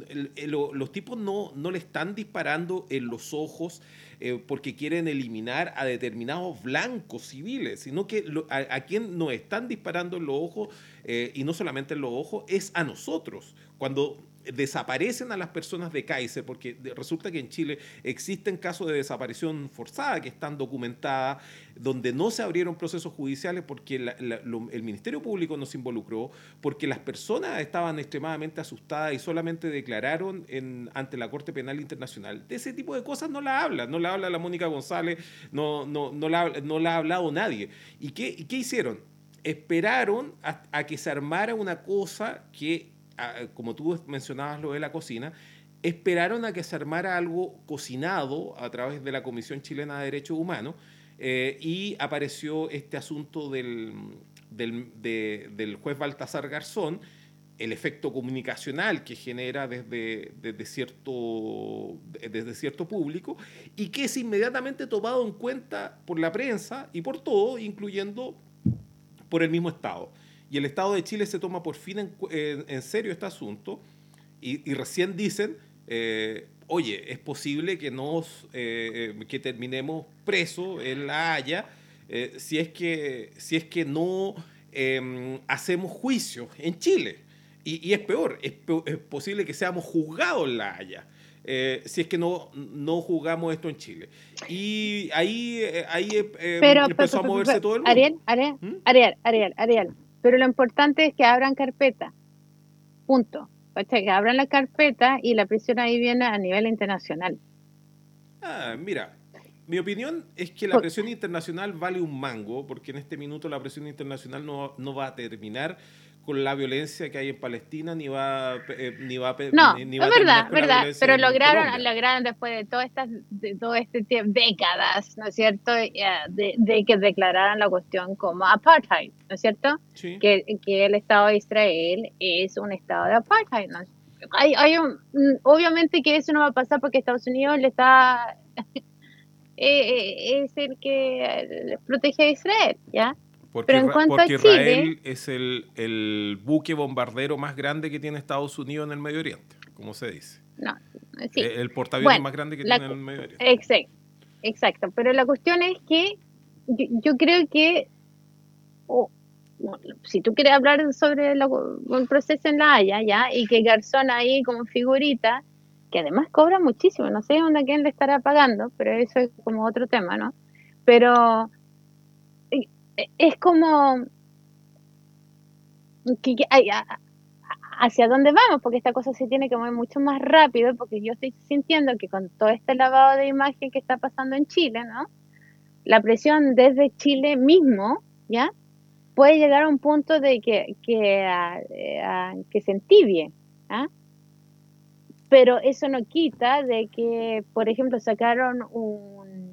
los tipos no, no le están disparando en los ojos eh, porque quieren eliminar a determinados blancos civiles, sino que a, quien nos están disparando en los ojos, eh, y no solamente en los ojos, es a nosotros. Cuando desaparecen a las personas de Kaiser, porque resulta que en Chile existen casos de desaparición forzada que están documentadas, donde no se abrieron procesos judiciales porque el Ministerio Público no se involucró, porque las personas estaban extremadamente asustadas y solamente declararon ante la Corte Penal Internacional. De ese tipo de cosas no la habla, no la habla la Mónica González, no, no, no, la, no la ha hablado nadie. ¿Y qué, qué hicieron? Esperaron a que se armara una cosa que como tú mencionabas lo de la cocina, esperaron a que se armara algo cocinado a través de la Comisión Chilena de Derechos Humanos eh, y apareció este asunto del, del, juez Baltasar Garzón, el efecto comunicacional que genera desde, desde, cierto, desde cierto público y que es inmediatamente tomado en cuenta por la prensa y por todo, incluyendo por el mismo Estado. Y el Estado de Chile se toma por fin en, serio este asunto y, recién dicen, eh, oye, es posible que, nos, eh, eh, que terminemos presos en La Haya si, es que, si es que no em, hacemos juicio en Chile. Y, es peor, es, posible que seamos juzgados en La Haya. si es que no, no juzgamos esto en Chile. Y ahí, ahí em, empezó a moverse todo el mundo.
Ariel, Ariel, ¿Mm? Ariel, Ariel, Ariel, pero lo importante es que abran carpeta. Punto. que abran la carpeta y la presión ahí viene a nivel internacional.
Ah, mira, mi opinión es que la presión internacional vale un mango, porque en este minuto la presión internacional no, no va a terminar con la violencia que hay en Palestina, ni va, eh, ni va,
no, ni, va es verdad, verdad, pero lograron, lograron después de todas estas, de todo este tiempo, décadas, ¿no es cierto?, de, que declararan la cuestión como apartheid, ¿no es cierto? Que, que el Estado de Israel es un Estado de apartheid, ¿no? Hay, hay un, obviamente que eso no va a pasar porque Estados Unidos le está eh, eh, es el que protege a Israel, ¿ya?
Porque, Pero en cuanto a Israel es el, buque bombardero más grande que tiene Estados Unidos en el Medio Oriente, como se dice.
No, sí.
Eh, el, portaaviones más grande que tiene en el Medio Oriente.
Exacto, exacto. Pero la cuestión es que yo, creo que si tú quieres hablar sobre el proceso en La Haya, ¿ya? Y que Garzón ahí como figurita, que además cobra muchísimo, no sé dónde quién le estará pagando, pero eso es como otro tema, ¿no? Pero es como hacia dónde vamos, porque esta cosa se tiene que mover mucho más rápido, porque yo estoy sintiendo que con todo este lavado de imagen que está pasando en Chile, ¿no? La presión desde Chile mismo, ¿ya? Puede llegar a un punto de que, que, que se entibie, ¿ah? Pero eso no quita de que, por ejemplo, sacaron un,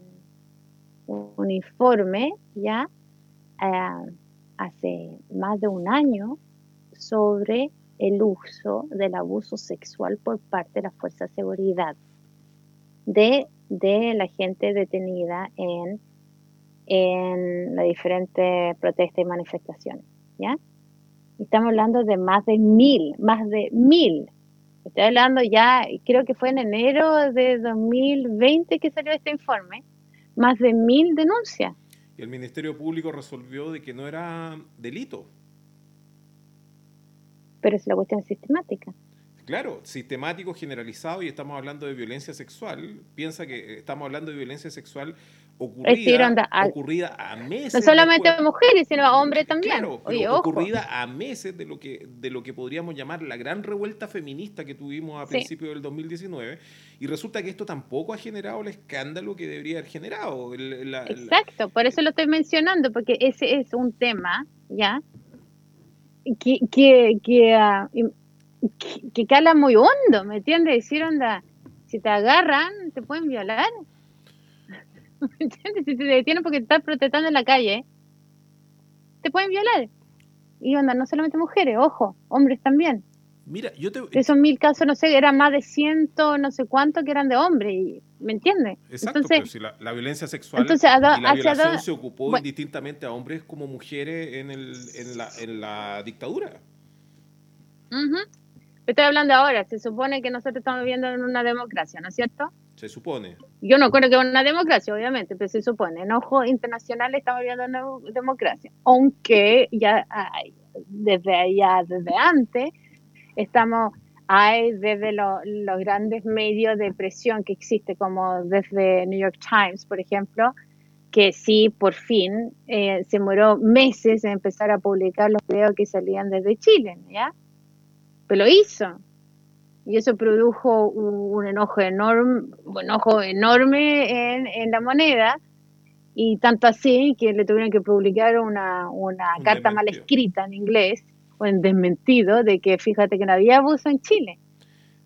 un informe, ¿ya? Eh, hace más de un año sobre el uso del abuso sexual por parte de las fuerzas de seguridad de, de la gente detenida en, en las diferentes protestas y manifestaciones. ¿ya? Estamos hablando de más de mil, más de mil. Estoy hablando ya, creo que fue en enero de 2020 que salió este informe, más de mil denuncias
y el Ministerio Público resolvió de que no era delito.
Pero es la cuestión sistemática.
Claro, sistemático, generalizado, y estamos hablando de violencia sexual. Piensa que estamos hablando de violencia sexual ocurrida, ocurrida a meses.
No solamente a mujeres, sino a hombres también.
Claro, ocurrida a meses de lo, que, de lo que podríamos llamar la gran revuelta feminista que tuvimos a principios del 2019. Y resulta que esto tampoco ha generado el escándalo que debería haber generado.
Exacto, por eso lo estoy mencionando, porque ese es un tema, ¿ya? Que, que, que, ah, que, cala muy hondo, ¿me entiendes? Decir, onda, si te agarran, te pueden violar. ¿Me entiendes? Si te detienen porque te estás protestando en la calle, te pueden violar. Y onda, no solamente mujeres, ojo, hombres también.
Mira, yo te...
Esos mil casos, no sé, eran más de ciento, no sé cuánto que eran de hombres, ¿me entiendes?
Exacto, pero si la, violencia sexual y la violación se ocupó indistintamente a hombres como mujeres en, el, en, la, en la dictadura.
Estoy hablando ahora, se supone que nosotros estamos viviendo en una democracia, ¿no es cierto?
Se supone.
Yo no creo que una democracia, obviamente, pero se supone. En ojo internacional estamos viviendo una democracia. Aunque ya hay, desde allá, desde antes, estamos, hay desde los grandes medios de presión que existe, como desde New York Times, por ejemplo, que sí, por fin, eh, se murió meses en empezar a publicar los videos que salían desde Chile, ¿ya? Pero lo hizo. Y eso produjo un, enojo enorme, un enojo enorme en, la moneda, y tanto así que le tuvieron que publicar una, carta mal escrita en inglés, o en desmentido, de que fíjate que no había abuso en Chile.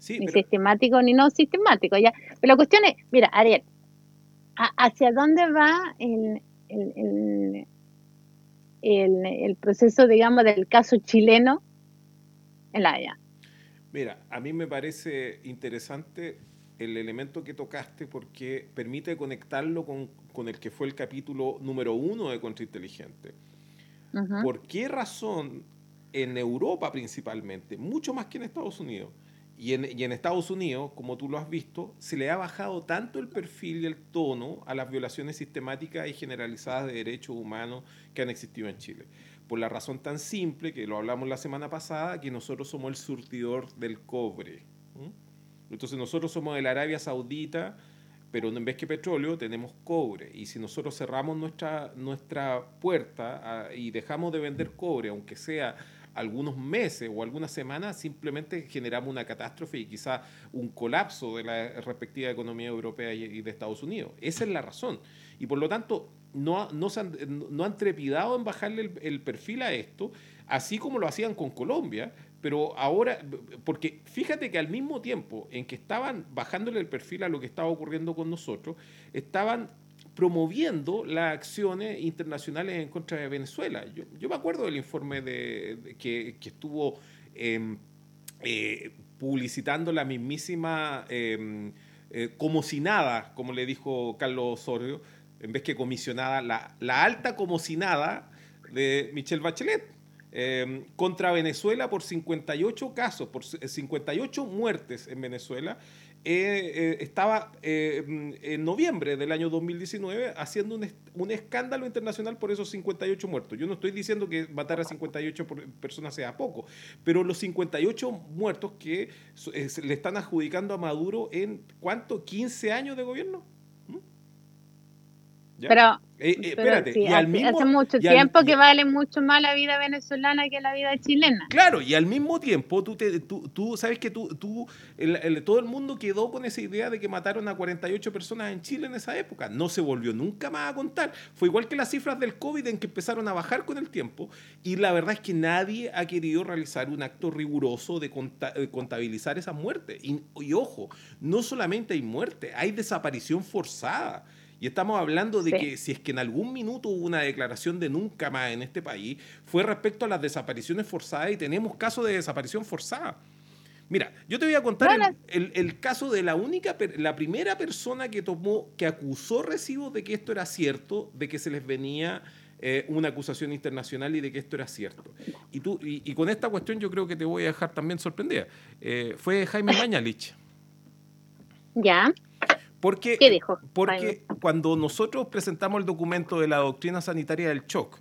ni sistemático ni no sistemático. Ya. Pero la cuestión es, mira, Ariel, ¿hacia dónde va el, el, proceso, digamos, del caso chileno en la Haya.
Mira, a mí me parece interesante el elemento que tocaste porque permite conectarlo con, con el que fue el capítulo número uno de Contrainteligente. ¿Por qué razón en Europa principalmente, mucho más que en Estados Unidos, y en, Estados Unidos, como tú lo has visto, se le ha bajado tanto el perfil y el tono a las violaciones sistemáticas y generalizadas de derechos humanos que han existido en Chile. Por la razón tan simple, que lo hablamos la semana pasada, que nosotros somos el surtidor del cobre. Entonces nosotros somos de Arabia Saudita, pero en vez que petróleo tenemos cobre. Y si nosotros cerramos nuestra, nuestra puerta ah, y dejamos de vender cobre, aunque sea algunos meses o algunas semanas simplemente generamos una catástrofe y quizá un colapso de la respectiva economía europea y de Estados Unidos. Esa es la razón. Y por lo tanto, no, no, han, no han trepidado en bajarle el, perfil a esto, así como lo hacían con Colombia, pero ahora, porque fíjate que al mismo tiempo en que estaban bajándole el perfil a lo que estaba ocurriendo con nosotros, estaban promoviendo las acciones internacionales en contra de Venezuela. Yo, me acuerdo del informe de, que, estuvo em, eh, publicitando la mismísima em, eh, como si nada, como le dijo Carlos Osorio, en vez que comisionada, la, la alta como si nada de Michelle Bachelet. Em, contra Venezuela por 58 casos, por 58 muertes en Venezuela, eh, eh, estaba eh, en noviembre del año 2019 haciendo un, escándalo internacional por esos 58 muertos. Yo no estoy diciendo que matar a 58 personas sea poco, pero los 58 muertos que le están adjudicando a Maduro en cuánto, 15 años de gobierno.
Pero, eh, eh, espérate, y al mismo, hace mucho tiempo que vale mucho más la vida venezolana que la vida chilena.
Claro, y al mismo tiempo tú, te, tú, tú sabes que tú, tú el, todo el mundo quedó con esa idea de que mataron a 48 personas en Chile en esa época. No se volvió nunca más a contar. Fue igual que las cifras del COVID en que empezaron a bajar con el tiempo. Y la verdad es que nadie ha querido realizar un acto riguroso de, contabilizar esa muerte. Y, y ojo, no solamente hay muerte, hay desaparición forzada. Y estamos hablando de que si es que en algún minuto hubo una declaración de nunca más en este país, fue respecto a las desapariciones forzadas y tenemos casos de desaparición forzada. Mira, yo te voy a contar el, caso de la única, la primera persona que tomó, que acusó recibos de que esto era cierto, de que se les venía eh, una acusación internacional y de que esto era cierto. Y, tú, y, con esta cuestión yo creo que te voy a dejar también sorprendida. Eh, fue Jaime Mañalich.
Ya.
Porque, ¿Qué dijo? Porque cuando nosotros presentamos el documento de la doctrina sanitaria del shock,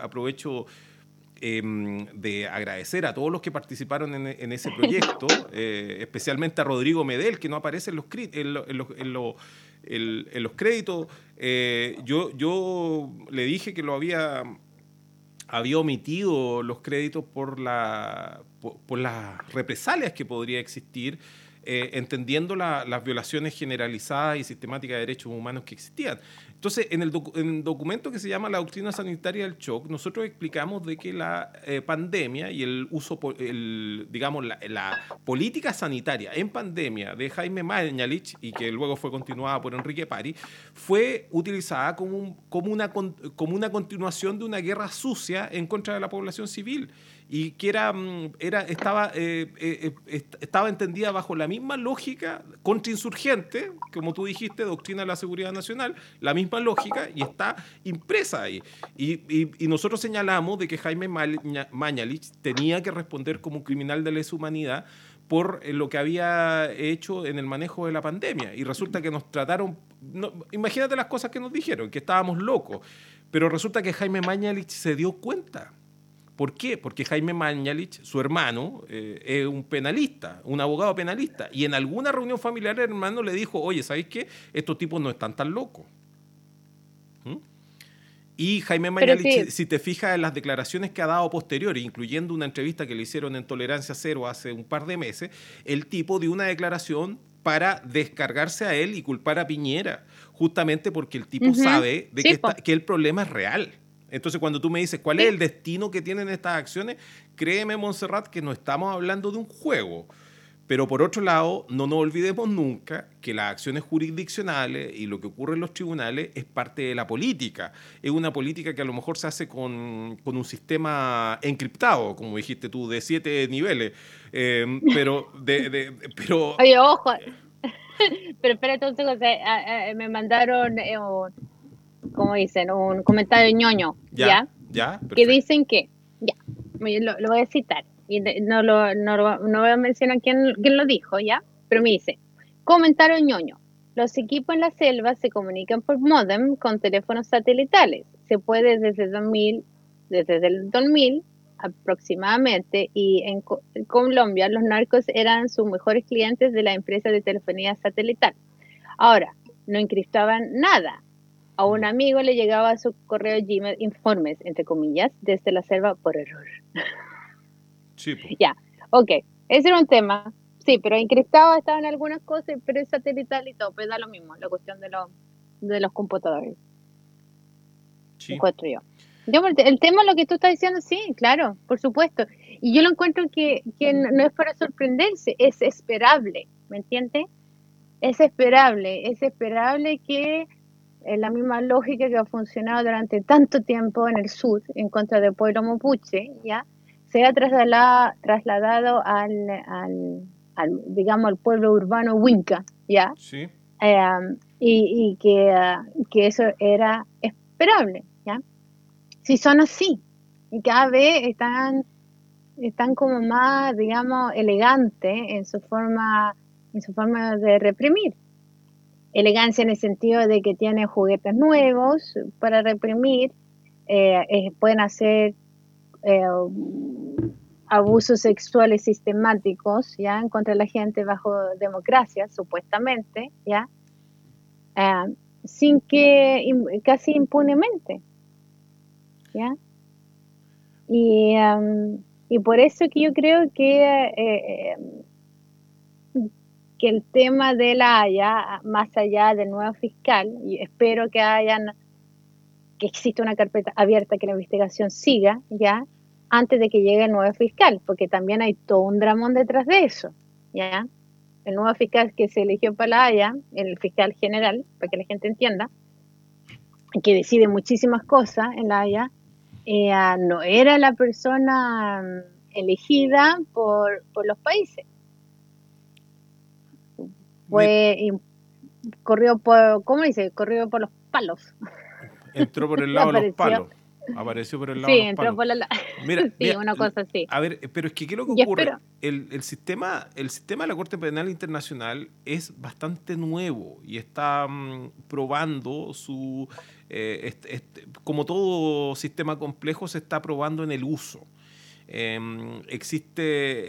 aprovecho em, de agradecer a todos los que participaron en, ese proyecto, eh, especialmente a Rodrigo Medel, que no aparece en los, en los, créditos. Eh, yo, yo le dije que lo había había omitido los créditos por, la, por las represalias que podría existir eh, entendiendo las violaciones generalizadas y sistemáticas de derechos humanos que existían. Entonces, en el, documento que se llama La Doctrina Sanitaria del Shock, nosotros explicamos de que la eh, pandemia y el uso, el, digamos, la, política sanitaria en pandemia de Jaime Mañalich, y que luego fue continuada por Enrique Pari, fue utilizada como, una, como una continuación de una guerra sucia en contra de la población civil y que era, mm, era estaba, eh, eh, eh, estaba entendida bajo la misma lógica contrainsurgente, como tú dijiste, doctrina de la seguridad nacional, la misma lógica y está impresa ahí. Y, y, nosotros señalamos de que Jaime Mañalich tenía que responder como criminal de lesa humanidad por lo que había hecho en el manejo de la pandemia. Y resulta que nos trataron, imagínate las cosas que nos dijeron, que estábamos locos, pero resulta que Jaime Mañalich se dio cuenta ¿Por qué? Porque Jaime Mañalich, su hermano, eh, es un penalista, un abogado penalista. Y en alguna reunión familiar el hermano le dijo, oye, ¿sabéis qué? Estos tipos no están tan locos. ¿Mm? Y Jaime Mañalich, si te fijas en las declaraciones que ha dado posteriores, incluyendo una entrevista que le hicieron en Tolerancia Cero hace un par de meses, el tipo dio una declaración para descargarse a él y culpar a Piñera, justamente porque el tipo sabe de que, que el problema es real. Entonces, cuando tú me dices cuál es el destino que tienen estas acciones, créeme, Montserrat, que no estamos hablando de un juego. Pero por otro lado, no nos olvidemos nunca que las acciones jurisdiccionales y lo que ocurre en los tribunales es parte de la política. Es una política que a lo mejor se hace con, un sistema encriptado, como dijiste tú, de siete niveles. Eh, pero, de, pero...
Oye, ojo. pero espera entonces, José, me mandaron, eh, como dicen, un comentario ñoño. ¿Ya?
¿Ya?
que dicen que, ya, lo, lo voy a citar y no, lo, no, no voy a mencionar quién, quién lo dijo, ¿ya? Pero me dice, comentaron ñoño, los equipos en la selva se comunican por modem con teléfonos satelitales. Se puede desde 2000, desde el 2000 aproximadamente, y en, Colombia los narcos eran sus mejores clientes de la empresa de telefonía satelital. Ahora, no encriptaban nada. A un amigo le llegaba a su correo Gmail informes, entre comillas, desde la selva por error. Ya, ok. Ese era un tema. Sí, pero encriptado estaban algunas cosas, pero es satelital y todo, pero da lo mismo, la cuestión de, los de los computadores. Sí. Encuentro yo. El tema, lo que tú estás diciendo, sí, claro, por supuesto. Y yo lo encuentro que, que no es para sorprenderse, es esperable, ¿me entiendes? Es esperable, es esperable que en la misma lógica que ha funcionado durante tanto tiempo en el sur en contra del pueblo mapuche, ¿ya? se ha trasladado, trasladado al, al, digamos, al pueblo urbano Winca, ¿ya?
Sí.
Em, y, que, que, eso era esperable, ¿ya? Si son así, y cada vez están, están como más, digamos, elegantes en su forma, en su forma de reprimir. Elegancia en el sentido de que tienen juguetes nuevos para reprimir, eh, pueden hacer eh, abusos sexuales sistemáticos ya contra la gente bajo democracia supuestamente ya eh, sin que casi impunemente ya y, um, y por eso que yo creo que eh, que el tema de la Haya más allá del nuevo fiscal y espero que hayan que existe una carpeta abierta, que la investigación siga, ¿ya? Antes de que llegue el nuevo fiscal, porque también hay todo un dramón detrás de eso, ¿ya? El nuevo fiscal que se eligió para la Haya, el fiscal general, para que la gente entienda, que decide muchísimas cosas en la Haya, no era la persona mm, elegida por, por los países. Fue, corrió por, ¿cómo dice? Corrió por los palos.
Entró por el lado de los palos. Apareció por el lado
sí,
de los
entró por la... Mira, sí, una cosa así.
A ver, pero es que ¿qué es lo que ocurre? El, el, sistema, el sistema de la Corte Penal Internacional es bastante nuevo y está mm, probando su... Eh, como todo sistema complejo, se está probando en el uso. Em, existe,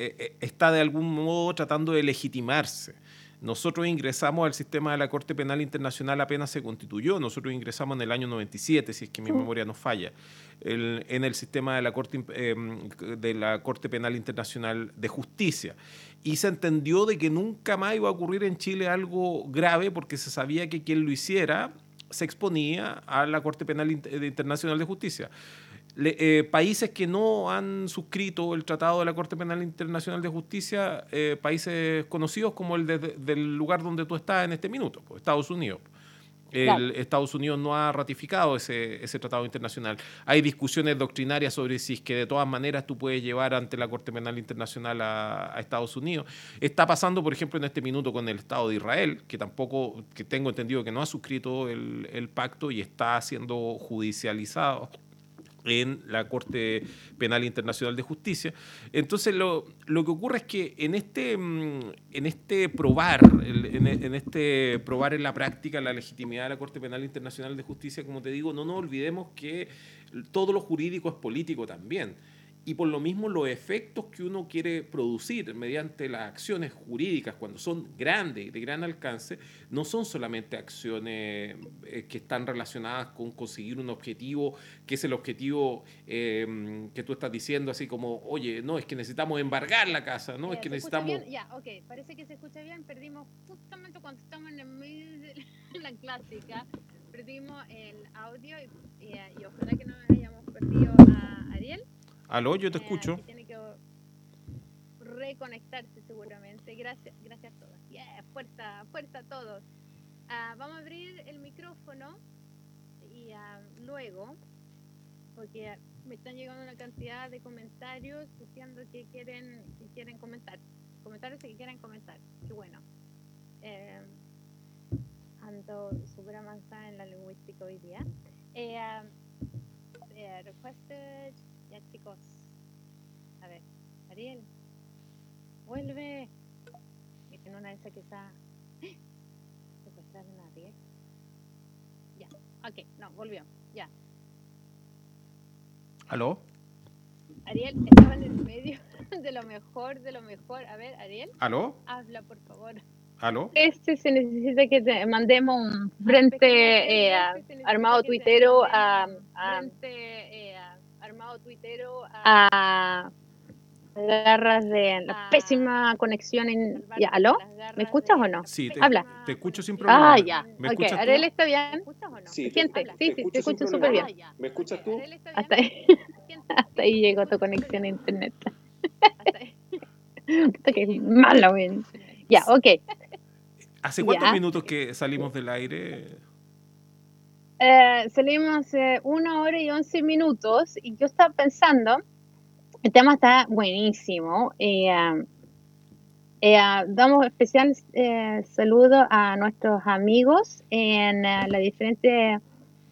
eh, eh, está de algún modo tratando de legitimarse. Nosotros ingresamos al sistema de la Corte Penal Internacional apenas se constituyó. Nosotros ingresamos en el año 97, si es que mi memoria no falla, en el sistema de la, Corte, em, de la Corte Penal Internacional de Justicia. Y se entendió de que nunca más iba a ocurrir en Chile algo grave porque se sabía que quien lo hiciera se exponía a la Corte Penal Internacional de Justicia. Eh, países que no han suscrito el Tratado de la Corte Penal Internacional de Justicia, eh, países conocidos como el del lugar donde tú estás en este minuto, pues, Estados Unidos. El, Estados Unidos no ha ratificado ese, ese, tratado internacional. Hay discusiones doctrinarias sobre si es que de todas maneras tú puedes llevar ante la Corte Penal Internacional a, Estados Unidos. Está pasando, por ejemplo, en este minuto con el Estado de Israel, que tampoco, que tengo entendido que no ha suscrito el, el pacto y está siendo judicializado en la Corte Penal Internacional de Justicia. Entonces, lo, lo que ocurre es que en este, mm, en este probar, en, en, este probar en la práctica la legitimidad de la Corte Penal Internacional de Justicia, como te digo, no nos olvidemos que todo lo jurídico es político también y por lo mismo los efectos que uno quiere producir mediante las acciones jurídicas cuando son grandes, de gran alcance, no son solamente acciones eh, que están relacionadas con conseguir un objetivo, que es el objetivo eh, que tú estás diciendo, así como, oye, no, es que necesitamos embargar la casa, no, es que necesitamos...
Ya, ok, parece que se escucha bien, perdimos justamente cuando estamos en el medio de la clásica, perdimos el audio y, y ojalá que no hayamos perdido a.
Aló, yo te eh, escucho.
Tiene que reconectar conectarse seguramente. Gracias, gracias a todos. Yeah, fuerza, fuerza a todos. Ah, vamos a abrir el micrófono y ah, luego, porque me están llegando una cantidad de comentarios diciendo que quieren, que quieren comentar. Comentarios que quieren comentar. Qué bueno. Eh, ando súper avanzada en la lingüística hoy día. Eh, eh, requested, ya chicos. A ver, Ariel, vuelve. Y en una de esas que está. ¿Secuestraron a Ariel? Ya, ok, no, volvió, ya.
¿Aló?
Ariel, estaba en el medio de lo mejor, de lo mejor. A ver, Ariel,
¿Aló?
habla por favor.
¿Aló?
Este se necesita que te mandemos un frente eh, armado tuitero a, a, tuitero a, garras de la pésima conexión en ya, ¿aló? ¿Me escuchas o no?
Sí, te,
Habla.
te escucho sin problema.
Ah, ya.
¿Me
Ok,
escuchas tú?
Ariel está bien.
Sí,
Gente,
te-
sí,
te
sí, te escucho súper bien.
¿Me escuchas tú?
Hasta ahí, hasta ahí llegó tu conexión a internet. Puta que mala, güey. Ya, ok.
¿Hace cuántos
Ya.
minutos que salimos del aire?
Eh, salimos una hora y once minutos y yo estaba pensando, el tema está buenísimo. eh, eh, damos especial eh, saludo a nuestros amigos en eh, las diferentes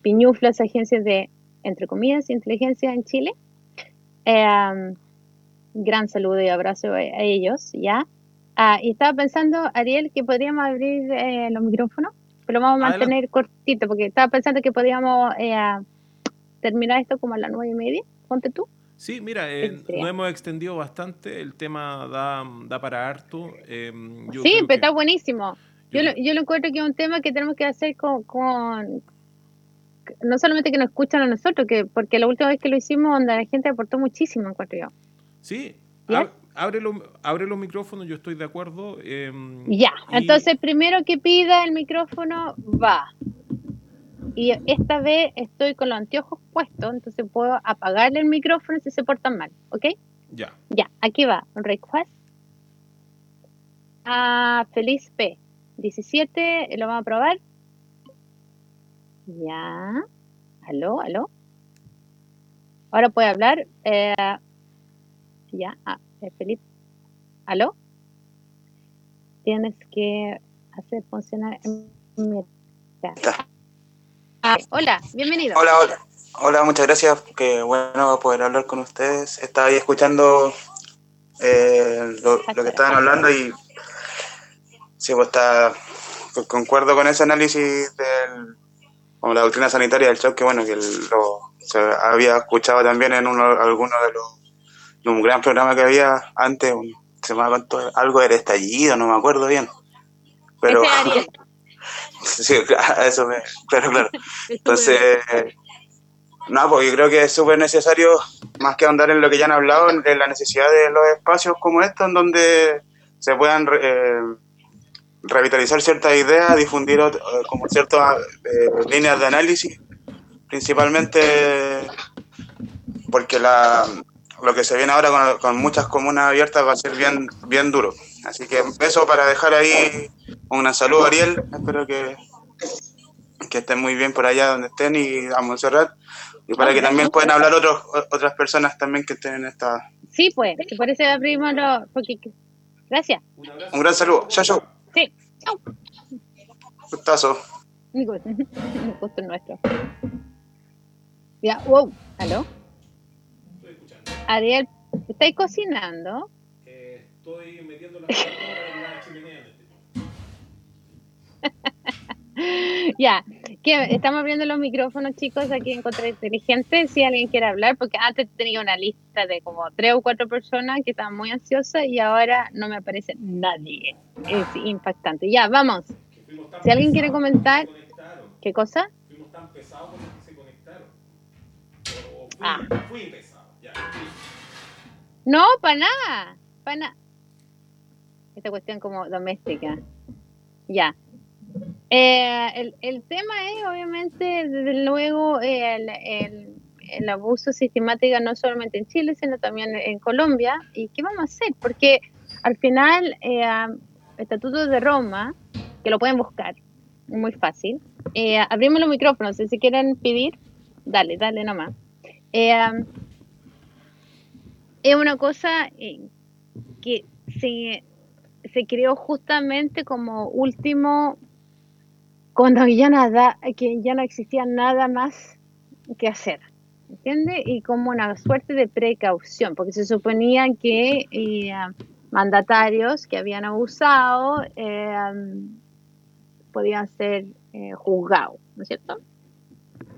piñuflas, agencias de, entre comillas, inteligencia en Chile. Eh, ah, gran saludo y abrazo a, a ellos, ¿ya? Ah, y estaba pensando, Ariel, que podríamos abrir los micrófonos, pero lo vamos a
Adelante.
mantener cortito, porque estaba pensando que podríamos eh, terminar esto como a las nueve y media, ponte tú.
Sí, mira, eh, nos hemos extendido bastante, el tema da, da para harto. eh, yo
sí, pero
que-
está buenísimo. Yo,
yo
lo, yo lo encuentro que es un tema que tenemos que hacer con, con- no solamente que nos escuchan a nosotros, que porque la última vez que lo hicimos, donde la gente aportó muchísimo, encuentro yo.
Sí, ab- abre, los, abre los micrófonos, yo estoy de acuerdo. eh,
Ya,
y-
entonces primero que pida el micrófono, va. Y esta vez estoy con los anteojos puestos, entonces puedo apagarle el micrófono si se portan mal, ¿ok?
Ya,
Ya, aquí va. Request. A Feliz P. 17, lo vamos a probar. Ya. Aló, aló. Ahora puede hablar. eh, ya, ah, eh, Felipe. ¿Aló? Tienes que hacer funcionar. mi- Ah, hola, bienvenido.
Hola, hola. Hola, muchas gracias. Qué bueno poder hablar con ustedes. Estaba ahí escuchando eh, lo, lo que estaban hablando y sí, pues está, co- concuerdo con ese análisis del, como la doctrina sanitaria del shock, que bueno, que el- lo, se había escuchado también en uno, alguno de los, un gran programa que había antes, un, se me cuánto, algo del estallido, no me acuerdo bien. Pero, sí, claro, eso me, claro, Entonces, no, pues yo creo que es súper necesario, más que ahondar en lo que ya han hablado, en la necesidad de los espacios como estos, en donde se puedan eh, revitalizar ciertas ideas, difundir eh, como ciertas eh, líneas de análisis, principalmente porque la, lo que se viene ahora con, con muchas comunas abiertas va a ser bien, bien duro. Así que eso para dejar ahí un gran saludo, Ariel. Espero que, que estén muy bien por allá donde estén y a Montserrat. Y para que también puedan hablar otros, otras personas también que estén en esta...
Sí, pues, y por eso abrimos los. Porque, gracias.
Un gran saludo. Chao, chao.
Sí, chao.
Gustazo.
Un gusto nuestro. Ya, wow, ¿aló? Ariel, ¿estáis cocinando?
Eh, estoy metiendo patas en la chimenea en este.
Ya, estamos abriendo los micrófonos, chicos, aquí en Contra Inteligente, si alguien quiere hablar, porque antes tenía una lista de como tres o cuatro personas que estaban muy ansiosas y ahora no me aparece nadie. Es impactante. Ya, vamos. Si alguien quiere comentar. ¿qué cosa?
Fuimos tan pesados que se conectaron. O, o fui,
Ah.
fui pesado.
No, para nada, para nada. Esta cuestión como doméstica. Ya. Eh, el, el tema es, obviamente, desde luego, el, el, el abuso sistemático no solamente en Chile, sino también en Colombia. ¿Y qué vamos a hacer? Porque al final, eh, Estatuto de Roma, que lo pueden buscar, muy fácil. Eh, abrimos los micrófonos, si quieren pedir, dale, dale nomás. Eh, es una cosa eh, que se, se creó justamente como último cuando ya nada, que ya no existía nada más que hacer, ¿entiende? Y como una suerte de precaución, porque se suponía que eh, mandatarios que habían abusado eh, podían ser eh, juzgados, ¿no es cierto?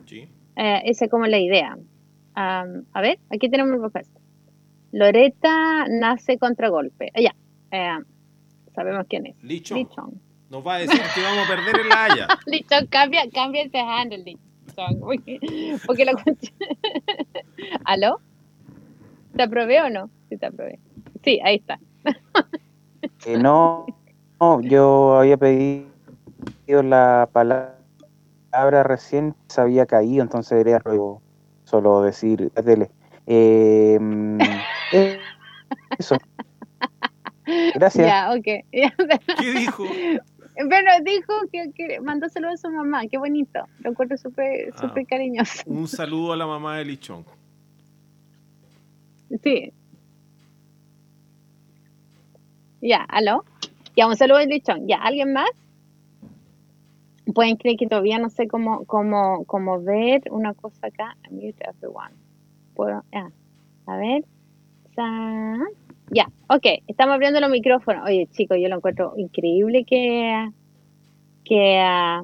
Sí. esa es como la idea. a ver, aquí tenemos el propuesta. Loreta nace contragolpe. Ya, sabemos quién es.
Lichon. Lichon. Nos va a decir que vamos a perder en la Haya.
Lichon, cambia, cambia ese handle, Lichon. Porque, la ¿Aló? ¿Te aprobé o no? Sí, te aprobé. Sí, ahí está.
Eh, no, no, yo había pedido la palabra recién, se había caído, entonces era solo decir, eh, mm, eh, eso. Gracias.
Ya, ok.
¿Qué dijo?
Pero dijo que, mandó saludos a su mamá, qué bonito. Lo encuentro súper ah, súper cariñoso.
Un saludo a la mamá de Lichón.
Sí. Ya, aló. Ya, un saludo a Lichón. Ya, ¿alguien más? Pueden creer que todavía no sé cómo, cómo, cómo ver una cosa acá. Mute everyone. Puedo, ya. A ver. Ya, ok, estamos abriendo los micrófonos. Oye, chicos, yo lo encuentro increíble que, que, ah,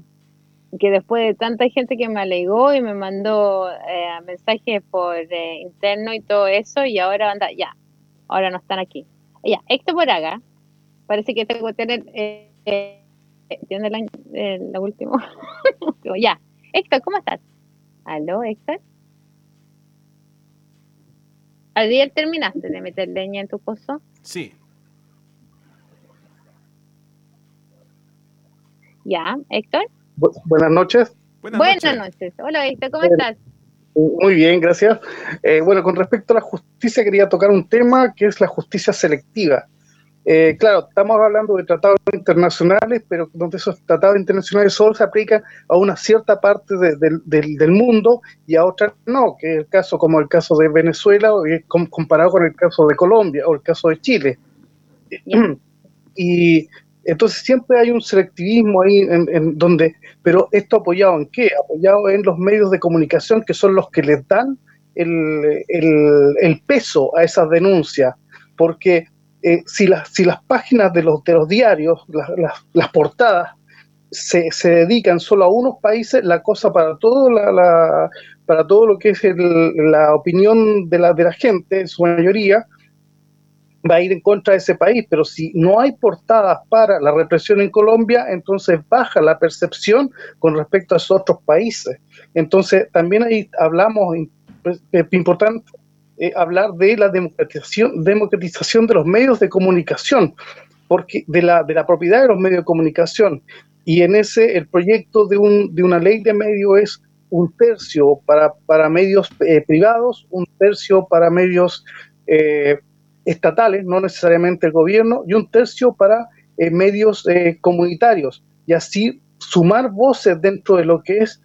que después de tanta gente que me alegó y me mandó eh, mensajes por eh, interno y todo eso, y ahora anda, ya, ahora no están aquí. Ya, Héctor Moraga, parece que tengo que tener, eh, eh ¿tiene la, la última? ya, Héctor, ¿cómo estás? ¿Aló, Héctor? ¿Ayer terminaste de meter leña en tu pozo?
Sí.
Ya, Héctor.
buenas noches.
Buenas, noches. Hola, Héctor, ¿cómo estás?
Muy bien, gracias. Eh, bueno, con respecto a la justicia, quería tocar un tema que es la justicia selectiva. Eh, claro, estamos hablando de tratados internacionales, pero donde esos tratados internacionales solo se aplican a una cierta parte del mundo y a otras no, que es el caso como el caso de Venezuela comparado con el caso de Colombia o el caso de Chile. Y entonces siempre hay un selectivismo ahí en, donde, pero esto apoyado en qué? Apoyado en los medios de comunicación que son los que les dan el, el peso a esas denuncias, porque eh, si, las, si las páginas de los, de los diarios, las, portadas, se, se, dedican solo a unos países, la cosa para todo, la, para todo lo que es la opinión de la, de la gente, en su mayoría, va a ir en contra de ese país, pero si no hay portadas para la represión en Colombia, entonces baja la percepción con respecto a esos otros países. Entonces, también ahí hablamos, pues, es importante, eh, hablar de la democratización, democratización de los medios de comunicación, porque de la, de la propiedad de los medios de comunicación. Y en ese, el proyecto de, un, de una ley de medios es un tercio para, para medios eh, privados, un tercio para medios eh, estatales, no necesariamente el gobierno, y un tercio para medios comunitarios. Y así sumar voces dentro de lo que es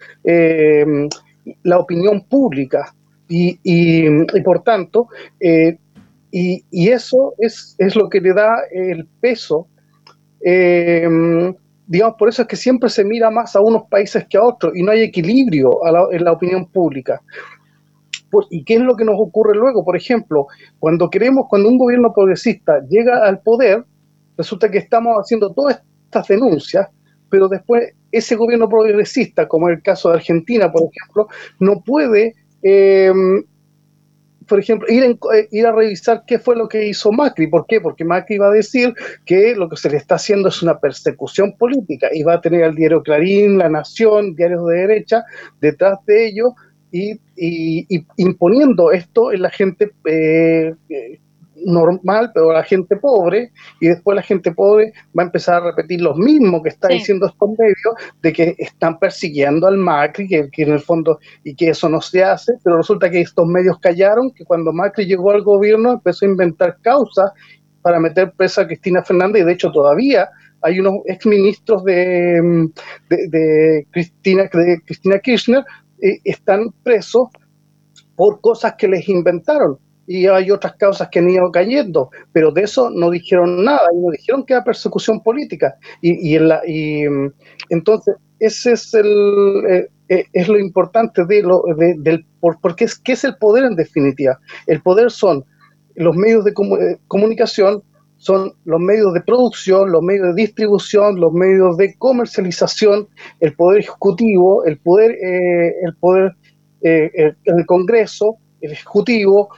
la opinión pública y, y, por tanto, eh, y, y, eso es, es, lo que le da el peso. Eh, digamos, por eso es que siempre se mira más a unos países que a otros y no hay equilibrio en la opinión pública. ¿Y qué es lo que nos ocurre luego? Por ejemplo, cuando queremos, cuando un gobierno progresista llega al poder, resulta que estamos haciendo todas estas denuncias, pero después ese gobierno progresista, como es el caso de Argentina, por ejemplo, no puede eh, por ejemplo, ir, eh, ir a revisar qué fue lo que hizo Macri. ¿Por qué? Porque Macri va a decir que lo que se le está haciendo es una persecución política y va a tener al diario Clarín, La Nación, diarios de derecha, detrás de ello y, imponiendo esto en la gente eh, normal, pero la gente pobre, y después la gente pobre va a empezar a repetir lo mismo que está diciendo estos medios, de que están persiguiendo al Macri, que, en el fondo, y que eso no se hace, pero resulta que estos medios callaron, que cuando Macri llegó al gobierno empezó a inventar causas para meter presa a Cristina Fernández y de hecho todavía hay unos exministros de, de, de Cristina, de Cristina Kirchner eh, están presos por cosas que les inventaron y hay otras causas que han ido cayendo, pero de eso no dijeron nada, y no dijeron que era persecución política. Y, y, en la, y entonces, ese es el eh, eh, es lo importante de lo de, del por, porque es qué es el poder en definitiva. El poder son los medios de comu- comunicación, son los medios de producción, los medios de distribución, los medios de comercialización, el poder ejecutivo, el poder eh, el poder eh, el, el Congreso, el ejecutivo,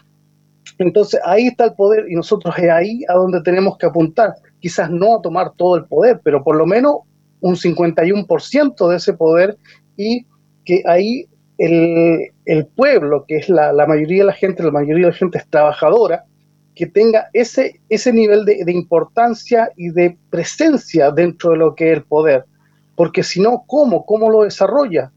entonces ahí está el poder y nosotros es ahí a donde tenemos que apuntar. Quizás no a tomar todo el poder, pero por lo menos un 51% de ese poder y que ahí el, el pueblo, que es la, la, mayoría de la gente, la mayoría de la gente es trabajadora, que tenga ese, ese nivel de, de importancia y de presencia dentro de lo que es el poder. Porque si no, ¿cómo? ¿Cómo lo desarrolla?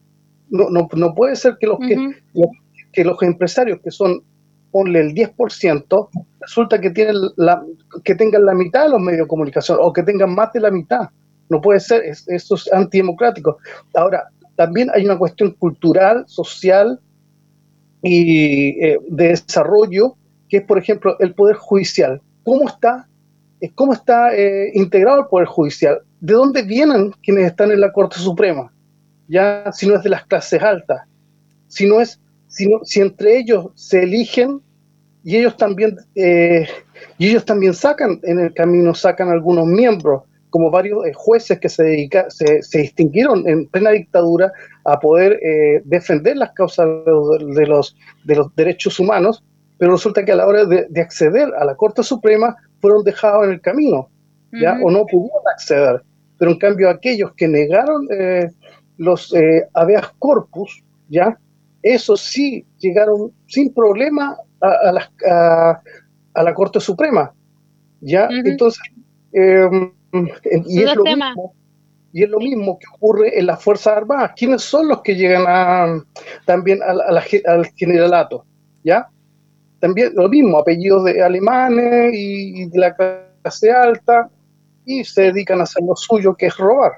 No, no, no puede ser que los, uh -huh. que, los, que los empresarios que son ponle el 10%, resulta que tienen la, que tengan la mitad de los medios de comunicación o que tengan más de la mitad. No puede ser, es, eso es antidemocrático. Ahora, también hay una cuestión cultural, social y eh, de desarrollo, que es, por ejemplo, el Poder Judicial. ¿Cómo está, eh, cómo está eh, integrado el Poder Judicial? ¿De dónde vienen quienes están en la Corte Suprema? Ya, si no es de las clases altas, si no es si, no, si entre ellos se eligen y ellos también eh, y ellos también sacan en el camino sacan algunos miembros como varios eh, jueces que se, dedica, se, se, distinguieron en plena dictadura a poder eh, defender las causas de, de, los, de los derechos humanos, pero resulta que a la hora de, de acceder a la Corte Suprema fueron dejados en el camino, ¿ya? Uh -huh. o no pudieron acceder. Pero en cambio aquellos que negaron eh, los habeas corpus, ¿ya? Esos sí llegaron sin problema a, a, la, a, a la, Corte Suprema. ¿ya? Uh -huh. Entonces, eh, y, es lo mismo, y es lo mismo que ocurre en las Fuerzas Armadas. ¿Quiénes son los que llegan a, también a la, al generalato? ¿ya? También lo mismo, apellidos de alemanes y, y de la clase alta, y se dedican a hacer lo suyo, que es robar.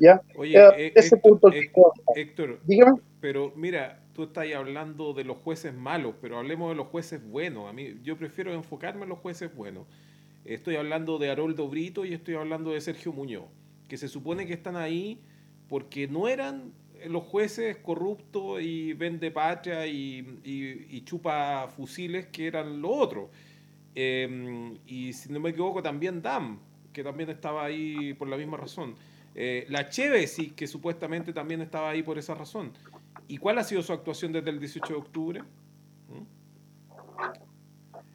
¿ya?
Oye, eh,
ese
Héctor,
punto
Héctor, Héctor,
dígame.
pero mira, tú estás hablando de los jueces malos, pero hablemos de los jueces buenos. A mí, yo prefiero enfocarme en los jueces buenos. Estoy hablando de Haroldo Brito y estoy hablando de Sergio Muñoz, que se supone que están ahí porque no eran los jueces corruptos y vende patria y, y, chupa fusiles que eran lo otro. Eh, y si no me equivoco, también Dam, que también estaba ahí por la misma razón. Eh, la Cheve, sí, que supuestamente también estaba ahí por esa razón. ¿Y cuál ha sido su actuación desde el 18 de octubre?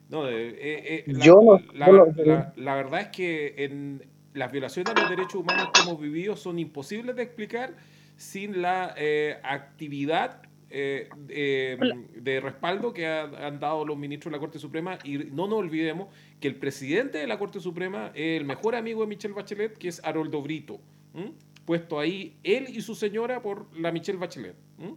No, eh, eh, la,
yo no,
la,
yo no,
la, la, verdad es que en las violaciones de los derechos humanos que hemos vivido son imposibles de explicar sin la eh, actividad de respaldo que ha, han dado los ministros de la Corte Suprema y no nos olvidemos que el presidente de la Corte Suprema es el mejor amigo de Michelle Bachelet, que es Haroldo Brito. Puesto ahí él y su señora por la Michelle Bachelet. ¿m?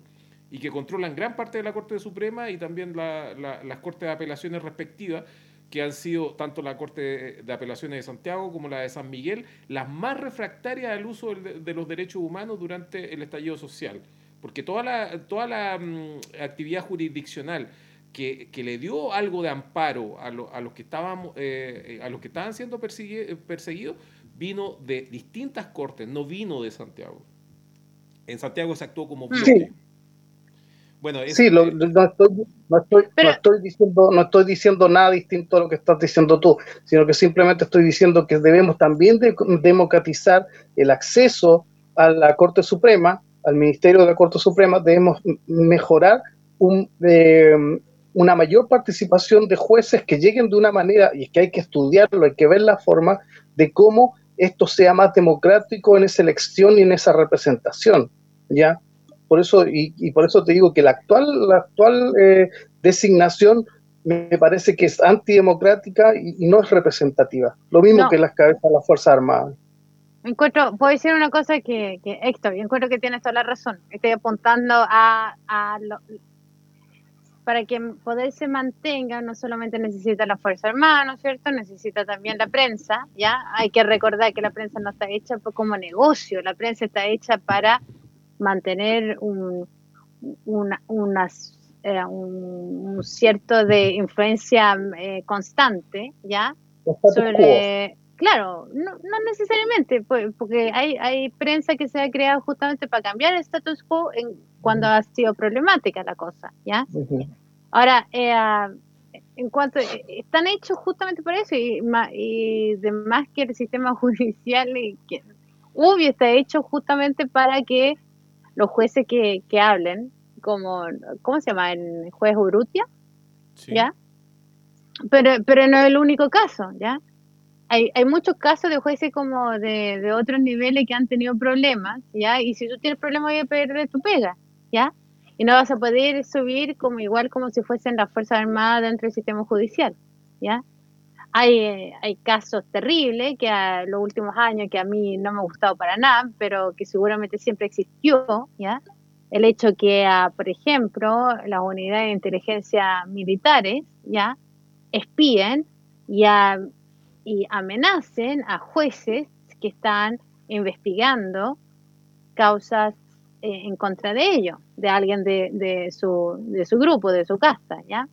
y que controlan gran parte de la Corte Suprema y también la, la, las Cortes de Apelaciones respectivas, que han sido tanto la Corte de Apelaciones de Santiago como la de San Miguel, las más refractarias al uso de, de los derechos humanos durante el estallido social. Porque toda la, toda la um, actividad jurisdiccional que, que, le dio algo de amparo a, lo, a los, que estaban, eh, a los que estaban siendo perseguidos vino de distintas cortes, no vino de Santiago. En Santiago se actuó como bloque.
Sí.
Bueno, es,
sí, lo, no, estoy, no, estoy, pero, no, estoy diciendo, no estoy diciendo nada distinto a lo que estás diciendo tú, sino que simplemente estoy diciendo que debemos también de, democratizar el acceso a la Corte Suprema, al Ministerio de la Corte Suprema, debemos mejorar un, eh, una mayor participación de jueces que lleguen de una manera, y es que hay que estudiarlo, hay que ver la forma de cómo esto sea más democrático en esa elección y en esa representación, ¿ya? por eso y, y, por eso te digo que la actual la actual eh, designación me parece que es antidemocrática y, y no es representativa lo mismo no. que las cabezas de las fuerzas armadas
encuentro puedo decir una cosa que, que Héctor yo encuentro que tienes toda la razón estoy apuntando a, a lo, para que poder se mantenga, no solamente necesita la Fuerza Armada, ¿no es cierto? Necesita también la prensa, ¿ya? Hay que recordar que la prensa no está hecha como negocio, la prensa está hecha para mantener un, eh, un, cierto de influencia eh, constante, ¿ya? Sobre, claro, no, no necesariamente, porque hay, hay prensa que se ha creado justamente para cambiar el status quo en, cuando ha sido problemática la cosa, ¿ya? Ahora, eh, en cuanto, están hechos justamente por eso y, y demás que el sistema judicial, y que, obvio, está hecho justamente para que los jueces que, que hablen, como, ¿cómo se llama? El juez Urrutia, ¿ya? Pero, pero no es el único caso, ¿ya? Hay, hay muchos casos de jueces como de, de otros niveles que han tenido problemas, ¿ya? Y si tú tienes problemas, voy a perder tu pega, ¿ya? Y no vas a poder subir como igual como si fuesen las Fuerzas Armadas dentro del sistema judicial, ¿ya? Hay, hay casos terribles que a los últimos años que a mí no me ha gustado para nada, pero que seguramente siempre existió, ¿ya? el hecho que, ah, por ejemplo, las unidades de inteligencia militares ya espíen y, y amenacen a jueces que están investigando causas en contra de ellos, de alguien de, de, su, de su grupo, de su casta, ¿ya?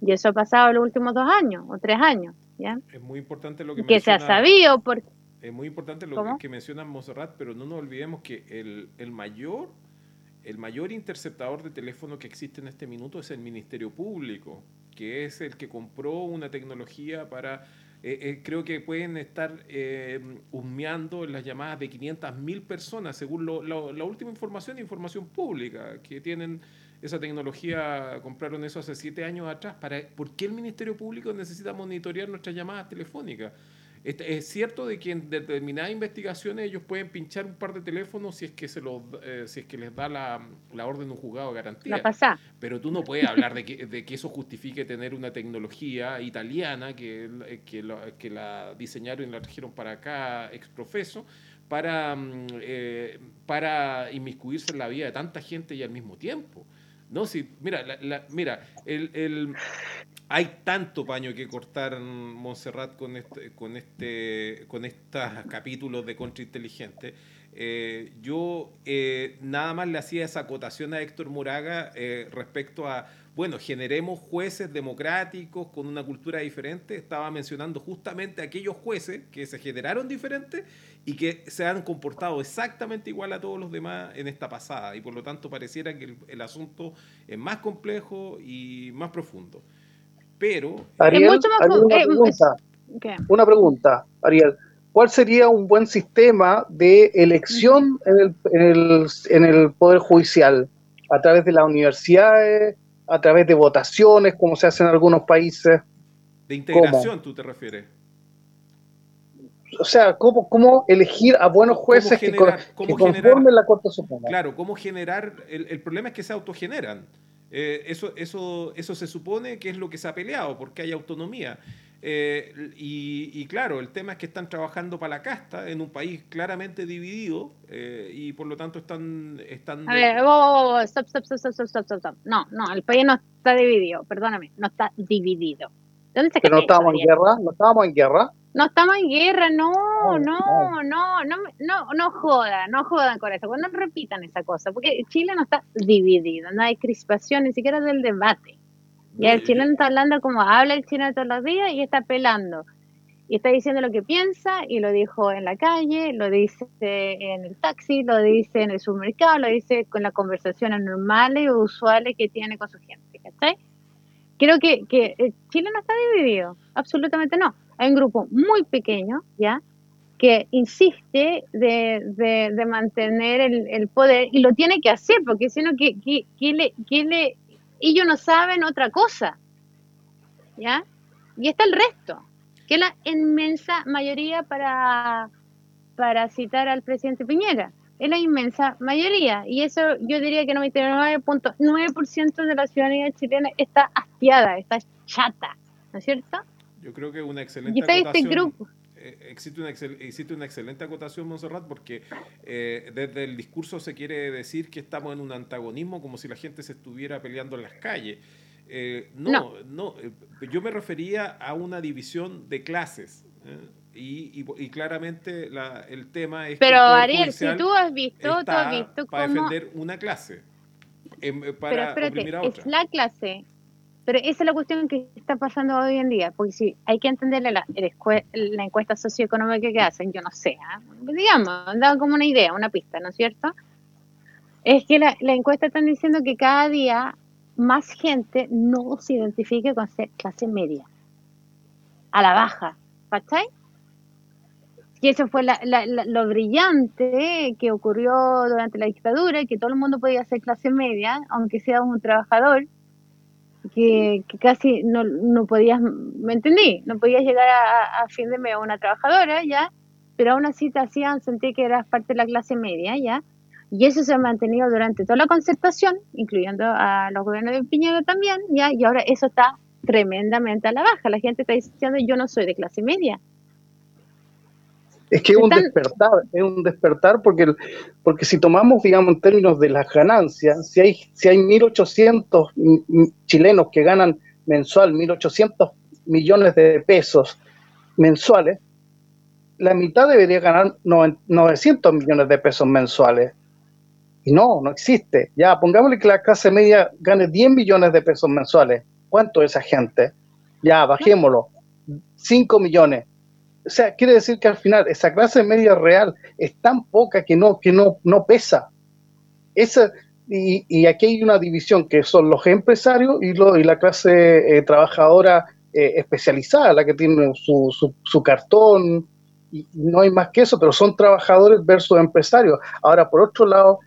Y eso ha pasado los últimos dos años o tres años, ¿ya?
Es muy importante lo que,
que se ha sabido porque
es muy importante lo que, menciona Monserrat, pero no nos olvidemos que el, el mayor el mayor interceptador de teléfono que existe en este minuto es el Ministerio Público, que es el que compró una tecnología para... Eh, eh, creo que pueden estar eh, las llamadas de 500.000 personas, según la última información, información pública, que tienen esa tecnología, compraron eso hace siete años atrás. Para, ¿Por qué el Ministerio Público necesita monitorear nuestras llamadas telefónicas? Es cierto de que en determinadas investigaciones ellos pueden pinchar un par de teléfonos si es que se los, eh, si es que les da la, la, orden un juzgado de garantía.
La
Pero tú no puedes hablar de que, de que eso justifique tener una tecnología italiana que, que, la, que la diseñaron y la trajeron para acá ex profeso para, mm, eh, para inmiscuirse en la vida de tanta gente y al mismo tiempo. No, sí, mira, la, mira, el, el, hay tanto paño que cortar Montserrat con este, con este, con estos capítulos de contrainteligente. Eh, yo eh, nada más le hacía esa acotación a Héctor Moraga eh, respecto a, bueno, generemos jueces democráticos con una cultura diferente. Estaba mencionando justamente aquellos jueces que se generaron diferentes y que se han comportado exactamente igual a todos los demás en esta pasada. Y por lo tanto pareciera que el asunto es más complejo y más profundo. Pero.
Ariel, una, pregunta, una pregunta, Ariel. ¿Cuál sería un buen sistema de elección en el, en, el, en el Poder Judicial? ¿A través de las universidades? ¿A través de votaciones, como se hace en algunos países?
¿De integración tú te refieres?
o sea, ¿cómo, cómo elegir a buenos jueces que, conformen la Corte Suprema?
Claro, cómo generar, el, el, problema es que se autogeneran. Eh, eso, eso, eso se supone que es lo que se ha peleado, porque hay autonomía. Eh, y, claro, el tema es que están trabajando para la casta en un país claramente dividido eh, y por lo tanto están... están
A ver, stop, stop, stop, stop, stop, stop, No, no, el país no está dividido, perdóname, no está dividido.
¿Dónde se ¿No estábamos en guerra? ¿No estábamos en guerra?
No estamos en guerra, no, no, no, no, no, no jodan, no jodan con eso, no repitan esa cosa, porque Chile no está dividido, no hay crispación ni siquiera del debate. Ya el chileno está hablando como habla el chileno todos los días y está pelando. Y está diciendo lo que piensa y lo dijo en la calle, lo dice en el taxi, lo dice en el supermercado, lo dice con las conversaciones normales o usuales que tiene con su gente, ¿cachai? Creo que, que Chile no está dividido, absolutamente no hay un grupo muy pequeño, ¿ya? que insiste de, de, mantener el, poder y lo tiene que hacer, porque si no, que, le, le, ellos no saben otra cosa, ¿ya? Y está el resto, que es la inmensa mayoría para, para citar al presidente Piñera, es la inmensa mayoría, y eso yo diría que 99.9% de la ciudadanía chilena está hastiada, está chata, ¿no es cierto?
Yo creo que una excelente este
grupo.
eh, existe, una existe una excelente acotación, Monserrat, porque eh, desde el discurso se quiere decir que estamos en un antagonismo como si la gente se estuviera peleando en las calles. no, no, yo me refería a una división de clases. Y, y, claramente el tema es
pero Ariel si tú has visto tú has visto
para defender una clase
em, para pero espérate, es la clase pero esa es la cuestión que está pasando hoy en día, porque si hay que entenderle la, la encuesta socioeconómica que hacen, yo no sé, ¿ah? digamos, han como una idea, una pista, ¿no es cierto? Es que la, la encuesta están diciendo que cada día más gente no se identifique con ser clase media, a la baja, ¿cachai? Y eso fue lo brillante que ocurrió durante la dictadura, que todo el mundo podía ser clase media, aunque sea un trabajador, que, casi no, no, podías, ¿me entendí? No podías llegar a, fin de mes a una trabajadora, ¿ya? Pero aún así te hacían sentir que eras parte de la clase media, ¿ya? Y eso se ha mantenido durante toda la concertación, incluyendo a los gobiernos de Piñera también, ¿ya? Y ahora eso está tremendamente a la baja. La gente está diciendo, yo no soy de clase media,
es que es un despertar, es un despertar porque, porque si tomamos, digamos, en términos de las ganancias, si hay, si hay 1.800 chilenos que ganan mensual 1.800 millones de pesos mensuales, la mitad debería ganar 900 millones de pesos mensuales. Y no, no existe. Ya, pongámosle que la clase media gane 10 millones de pesos mensuales. ¿Cuánto es esa gente? Ya, bajémoslo. 5 millones o sea, quiere decir que al final esa clase media real es tan poca que no, que no, no pesa. Esa, y, aquí hay una división que son los empresarios y, lo, y la clase eh, trabajadora eh, especializada, la que tiene su, su, cartón, y no hay más que eso, pero son trabajadores versus empresarios. Ahora, por otro lado,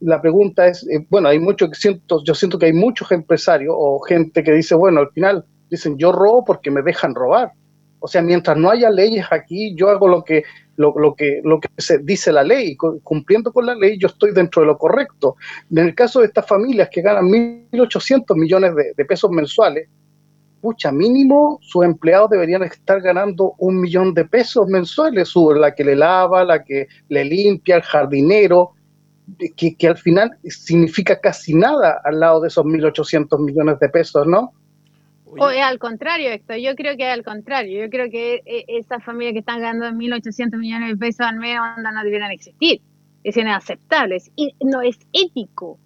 la pregunta es, eh, bueno, hay mucho que siento, yo siento que hay muchos empresarios o gente que dice, bueno, al final dicen, yo robo porque me dejan robar. O sea, mientras no haya leyes aquí, yo hago lo que, lo, que, lo que se dice la ley. Cumpliendo con la ley, yo estoy dentro de lo correcto. En el caso de estas familias que ganan 1.800 millones de, pesos mensuales, pucha, mínimo sus empleados deberían estar ganando un millón de pesos mensuales, la que le lava, la que le limpia, el jardinero, que, que al final significa casi nada al lado de esos 1.800 millones de pesos, ¿no?
O es al contrario, esto. Yo creo que es al contrario. Yo creo que e, esas familias que están ganando 1.800 millones de pesos al mes no deberían existir. Es inaceptable. y no es ético.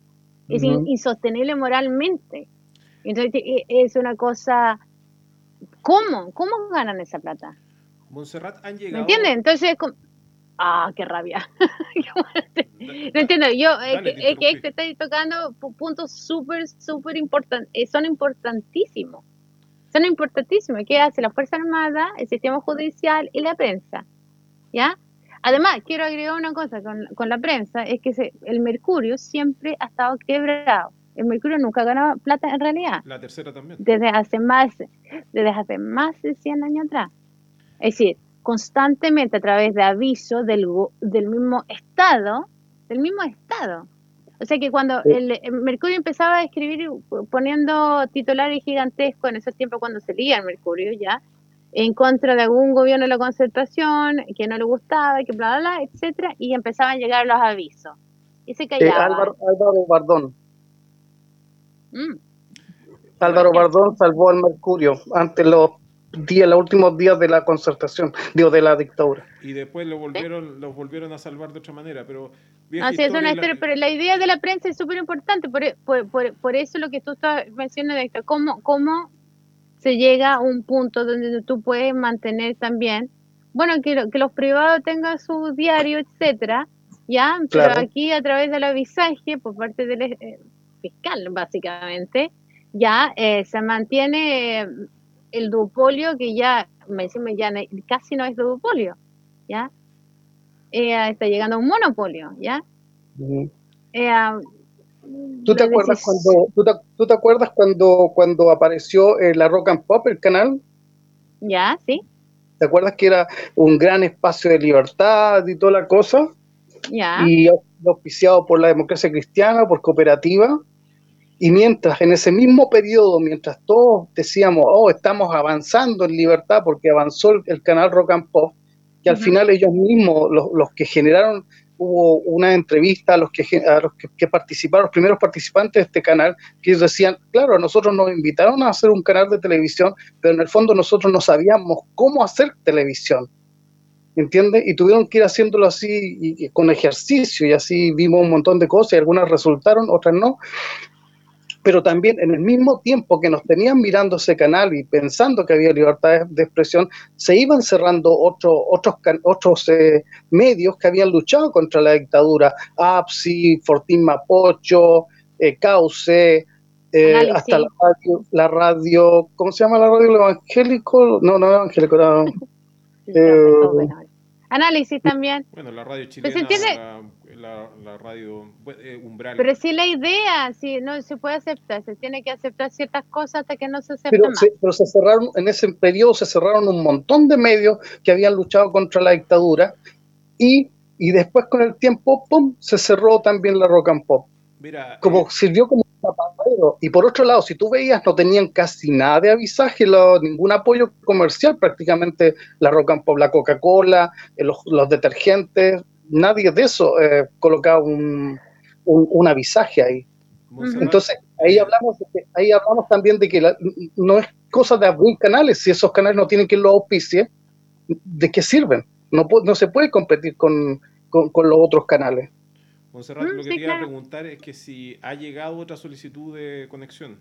Es insostenible moralmente. Entonces e, es una cosa... ¿Cómo? ¿Cómo ganan esa plata?
Montserrat han llegado...
¿Me entiendes? Entonces... Ah, qué rabia. no entiendo, yo, es que, te estoy tocando puntos súper, súper importantes, eh, son importantísimos son importantísimos. ¿Qué hace la Fuerza Armada, el sistema judicial y la prensa? ¿Ya? Además, quiero agregar una cosa con, la prensa, es que el Mercurio siempre ha estado quebrado. El Mercurio nunca ha ganado plata en realidad.
La tercera también.
Desde hace más, desde hace más de 100 años atrás. Es decir, constantemente a través de avisos del, del mismo Estado, del mismo Estado, o sea que cuando el, Mercurio empezaba a escribir poniendo titulares gigantescos en esos tiempos cuando se leía el Mercurio ya, en contra de algún gobierno de la concertación que no le gustaba, que bla, bla, bla, etcétera, y empezaban a llegar los avisos. Y se callaba.
Álvaro, Bardón. Mm. Álvaro Bardón salvó al Mercurio ante los días, los últimos días de la concertación, digo, de la dictadura.
Y después lo volvieron, los volvieron a salvar de otra manera, pero...
Así es una pero la idea de la prensa es súper importante, por, por, por, eso lo que tú estás mencionando, cómo, cómo se llega a un punto donde tú puedes mantener también, bueno, que, que los privados tengan su diario, etcétera, ya, pero aquí a través del avisaje por parte del eh, fiscal, básicamente, ya eh, se mantiene el duopolio que ya, me decimos, ya casi no es duopolio, ¿ya? Eh, está llegando a un monopolio, ¿ya?
Eh, ¿Tú te, acuerdas cuando, tú, te, acuerdas cuando, cuando apareció eh, la Rock and Pop, el canal?
Ya, sí.
¿Te acuerdas que era un gran espacio de libertad y toda la cosa?
Ya.
Y auspiciado por la democracia cristiana, por cooperativa. Y mientras, en ese mismo periodo, mientras todos decíamos, oh, estamos avanzando en libertad porque avanzó el, canal Rock and Pop, que al final ellos mismos, los, los, que generaron, hubo una entrevista a los, que, a los que, participaron, los primeros participantes de este canal, que ellos decían, claro, a nosotros nos invitaron a hacer un canal de televisión, pero en el fondo nosotros no sabíamos cómo hacer televisión. ¿Entiendes? Y tuvieron que ir haciéndolo así y, con ejercicio y así vimos un montón de cosas y algunas resultaron, otras no pero también en el mismo tiempo que nos tenían mirando ese canal y pensando que había libertad de expresión, se iban cerrando otro, otros, otros eh, medios que habían luchado contra la dictadura, APSI, Fortín Mapocho, eh, Cauce, eh, hasta la radio, la radio, ¿cómo se llama la radio? ¿El evangélico? No, no evangélico, era...
Análisis también.
Bueno, la radio chilena, la, radio eh, umbral.
Pero sí la idea, sí, no se puede aceptar, se tiene que aceptar ciertas cosas hasta que no se acepte
pero Se, pero se cerraron, en ese periodo se cerraron un montón de medios que habían luchado contra la dictadura y, y después con el tiempo, ¡pum!, se cerró también la rock and pop. Mira, como eh, sirvió como y por otro lado, si tú veías, no tenían casi nada de avisaje, ningún apoyo comercial, prácticamente la Rock and Pop, la Coca-Cola, eh, los, detergentes, nadie de eso eh, colocaba un, un, avisaje ahí. Entonces, ahí hablamos, ahí hablamos también de que no es cosa de abrir canales, si esos canales no tienen que los auspicie, ¿de qué sirven? No, no se puede competir con, con los otros canales.
Monserrat, mm, lo que te iba a preguntar es que si ha llegado otra solicitud de conexión.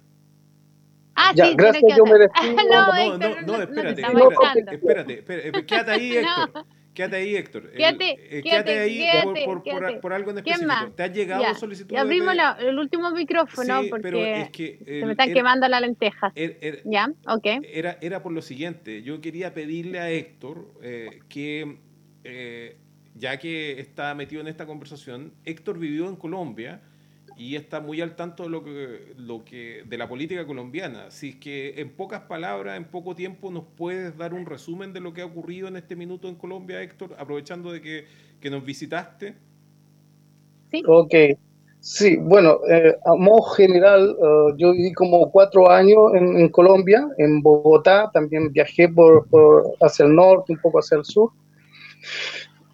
Ah, ya, sí, gracias, yo me
despido. no, no, no, espérate, espérate, espérate, espérate, quédate ahí, Héctor. Quédate ahí, Héctor.
Quédate,
eh, quédate, ahí por, por, por, algo en específico. ¿Te ha llegado solicitud?
Abrimos el último micrófono porque es que se me están quemando las lentejas. ya, ok.
Era, era por lo siguiente. Yo quería pedirle a Héctor eh, que eh, ya que está metido en esta conversación, Héctor vivió en Colombia y está muy al tanto de lo que, lo que de la política colombiana. Así es que en pocas palabras, en poco tiempo, nos puedes dar un resumen de lo que ha ocurrido en este minuto en Colombia, Héctor, aprovechando de que, nos visitaste.
Sí. Ok. Sí, bueno, eh, a modo general, eh, yo viví como cuatro años en, Colombia, en Bogotá, también viajé por, por, hacia el norte, un poco hacia el sur.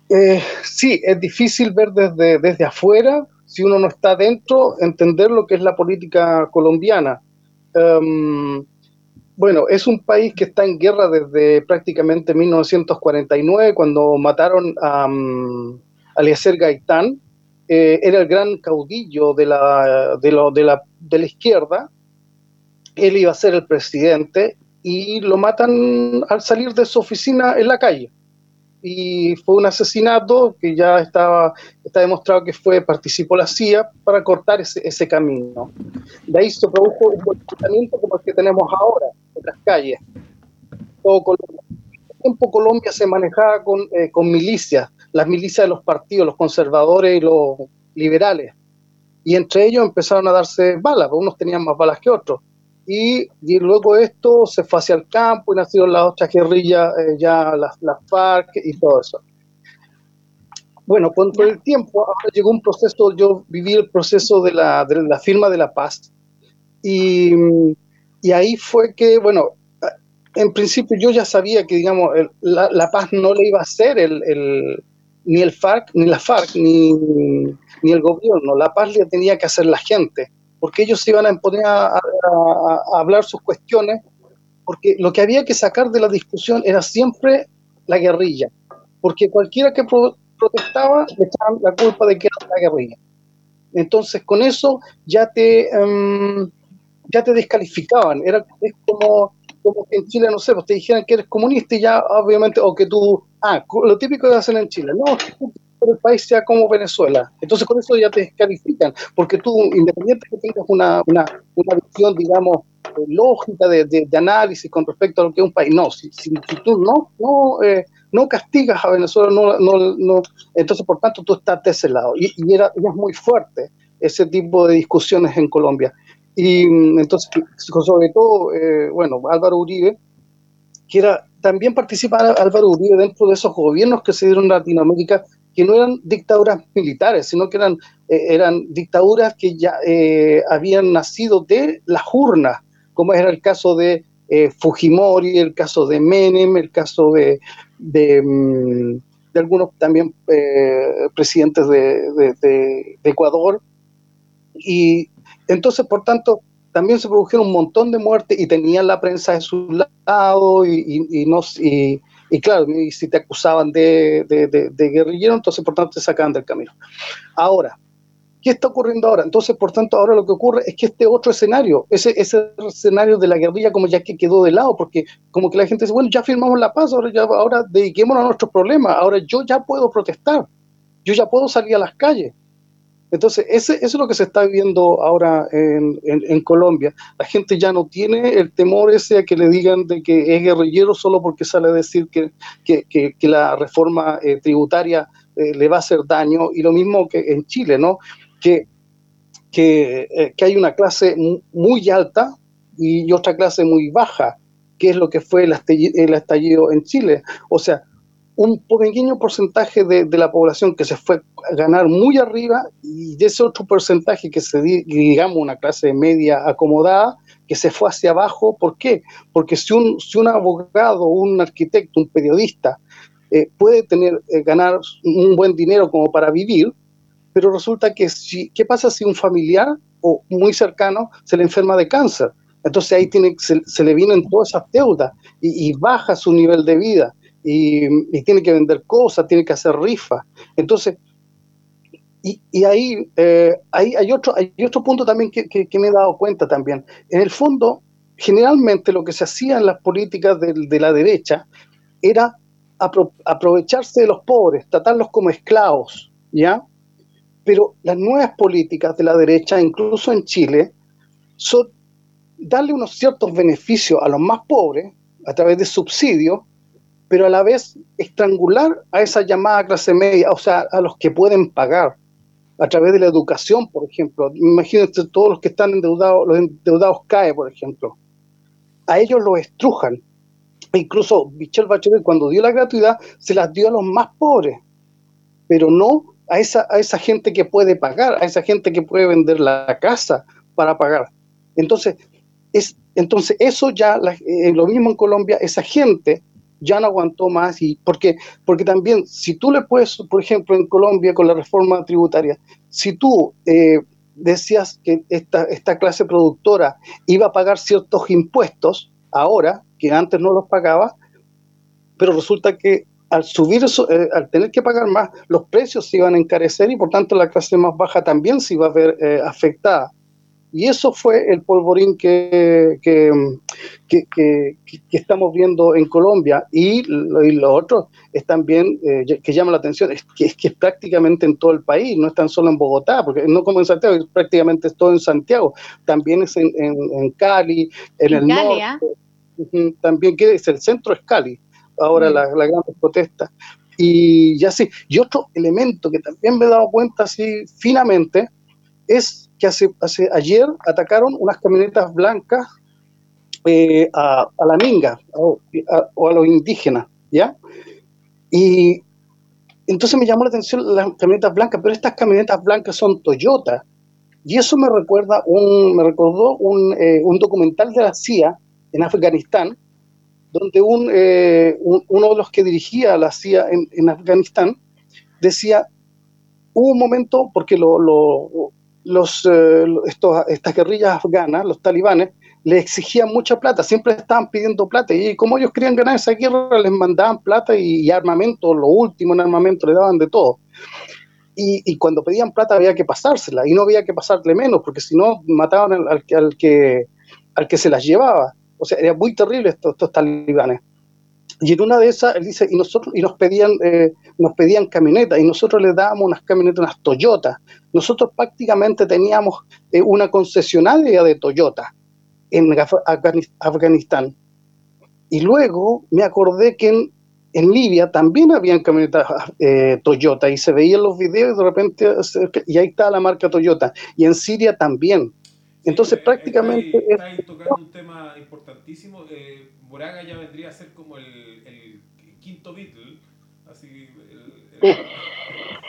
Eh, sí, es difícil ver desde, desde afuera, si uno no está dentro, entender lo que es la política colombiana. Em, bueno, es un país que está en guerra desde prácticamente 1949, cuando mataron a um, Gaitán. Eh, era el gran caudillo de la, de, de, la, de la izquierda. Él iba a ser el presidente y lo matan al salir de su oficina en la calle y fue un asesinato que ya estaba está demostrado que fue participó la CIA para cortar ese, ese camino. De ahí se produjo un comportamiento como el que tenemos ahora en las calles. Todo Colombia. Tiempo Colombia se manejaba con, eh, con milicias, las milicias de los partidos, los conservadores y los liberales. Y entre ellos empezaron a darse balas, unos tenían más balas que otros y, luego esto se fue hacia el campo y nacieron las otras guerrillas, eh, ya las, FARC y todo eso. Bueno, con, el tiempo ahora llegó un proceso, yo viví el proceso de la, de la firma de la paz y, y, ahí fue que, bueno, en principio yo ya sabía que, digamos, la, la, paz no le iba a hacer el, el, ni el FARC, ni la FARC, ni, ni el gobierno, la paz le tenía que hacer la gente porque ellos se iban a poner a, hablar sus cuestiones, porque lo que había que sacar de la discusión era siempre la guerrilla, porque cualquiera que protestaba le echaban la culpa de que era la guerrilla. Entonces, con eso ya te, em, ya te descalificaban. Era, es como, como que en Chile, no sé, pues te dijeran que eres comunista y ya, obviamente, o que tú, ah, lo típico de hacer en Chile, no, el país sea como Venezuela. Entonces con eso ya te descalifican, porque tú, independiente que tengas una, una, una visión, digamos, eh, lógica de, de, análisis con respecto a lo que es un país, no, si, si, tú no, no, eh, no castigas a Venezuela, no, no, no, entonces por tanto tú estás de ese lado. Y, y era, muy fuerte ese tipo de discusiones en Colombia. Y mm, entonces, sobre todo, eh, bueno, Álvaro Uribe, que era, también participa Álvaro Uribe dentro de esos gobiernos que se dieron en Latinoamérica que no eran dictaduras militares, sino que eran, eh, eran dictaduras que ya eh, habían nacido de las urnas, como era el caso de eh, Fujimori, el caso de Menem, el caso de, de, mm, algunos también presidentes de, de, Ecuador. Y entonces, por tanto, también se produjeron un montón de muertes y tenían la prensa de su lado y, y, y, no, y, y claro, si te acusaban de, guerrillero, entonces por tanto te sacaban del camino. Ahora, ¿qué está ocurriendo ahora? Entonces, por tanto, ahora lo que ocurre es que este otro escenario, ese, ese escenario de la guerrilla como ya que quedó de lado, porque como que la gente dice, bueno, ya firmamos la paz, ahora, ya, ahora dediquémonos a nuestros problemas, ahora yo ya puedo protestar, yo ya puedo salir a las calles. Entonces, ese, eso es lo que se está viviendo ahora en, Colombia. La gente ya no tiene el temor ese a que le digan de que es guerrillero solo porque sale a decir que, que, que, la reforma eh, tributaria eh, le va a hacer daño. Y lo mismo que en Chile, ¿no? Que, que, eh, que hay una clase muy alta y otra clase muy baja, que es lo que fue el estallido en Chile. O sea, un pequeño porcentaje de, la población que se fue a ganar muy arriba y de ese otro porcentaje que se, digamos, una clase media acomodada, que se fue hacia abajo. ¿Por qué? Porque si un, si un abogado, un arquitecto, un periodista eh, puede tener, eh, ganar un buen dinero como para vivir, pero resulta que si, ¿qué pasa si un familiar o muy cercano se le enferma de cáncer? Entonces ahí tiene, se, le vienen todas esas deudas y baja su nivel de vida y, tiene que vender cosas, tiene que hacer rifas. Entonces, y, y ahí, eh, ahí hay, otro, hay otro punto también que, me he dado cuenta también. En el fondo, generalmente lo que se hacía en las políticas de, de la derecha era aprovecharse de los pobres, tratarlos como esclavos, ¿ya? Pero las nuevas políticas de la derecha, incluso en Chile, son darle unos ciertos beneficios a los más pobres a través de subsidios pero a la vez estrangular a esa llamada clase media, o sea, a los que pueden pagar a través de la educación, por ejemplo. Imagínense todos los que están endeudados, los endeudados CAE, por ejemplo. A ellos los estrujan. E incluso Michelle Bachelet, cuando dio la gratuidad, se las dio a los más pobres, pero no a esa, a esa gente que puede pagar, a esa gente que puede vender la casa para pagar. Entonces, es, entonces eso ya, eh, lo mismo en Colombia, esa gente ya no aguantó más y porque porque también si tú le puedes por ejemplo en Colombia con la reforma tributaria si tú eh, decías que esta, esta clase productora iba a pagar ciertos impuestos ahora que antes no los pagaba pero resulta que al subir eso, eh, al tener que pagar más, los precios se iban a encarecer y por tanto la clase más baja también se iba a ver eh, afectada. Y eso fue el polvorín que, que, estamos viendo en Colombia. Y lo, otro es también, eh, que llama la atención, es que, es que es prácticamente en todo el país, no es tan solo en Bogotá, porque no como en Santiago, es prácticamente todo en Santiago. También es en, en, Cali, en, el norte. También, que es el centro es Cali, ahora mm. la, la gran protesta. Y ya sí, y otro elemento que también me he dado cuenta así finamente es que hace, hace ayer atacaron unas camionetas blancas eh, a, la minga o a, los indígenas, ¿ya? Y entonces me llamó la atención las camionetas blancas, pero estas camionetas blancas son Toyota. Y eso me recuerda un, me recordó un, eh, un documental de la CIA en Afganistán, donde un, eh, uno de los que dirigía la CIA en, Afganistán decía, hubo un momento, porque lo, lo, los, eh, estos, estas guerrillas afganas, los talibanes, le exigían mucha plata, siempre estaban pidiendo plata y como ellos querían ganar esa guerra, les mandaban plata y, armamento, lo último en armamento, le daban de todo. Y, cuando pedían plata había que pasársela y no había que pasarle menos, porque si no mataban al, al, que, al que se las llevaba. O sea, era muy terrible estos, estos talibanes. Y en una de esas, él dice, y nosotros, y nos pedían, eh, nos pedían camionetas, y nosotros les dábamos unas camionetas, unas Toyota. Nosotros prácticamente teníamos eh, una concesionaria de Toyota en Afganistán. Y luego me acordé que en, en Libia también habían camionetas eh, Toyota, y se veían los videos y de repente, y ahí está la marca Toyota. Y en Siria también. Entonces, prácticamente.
Está ahí, tocando un tema importantísimo. Eh, Moraga ya vendría a ser como el, quinto Beatle, así, el, el,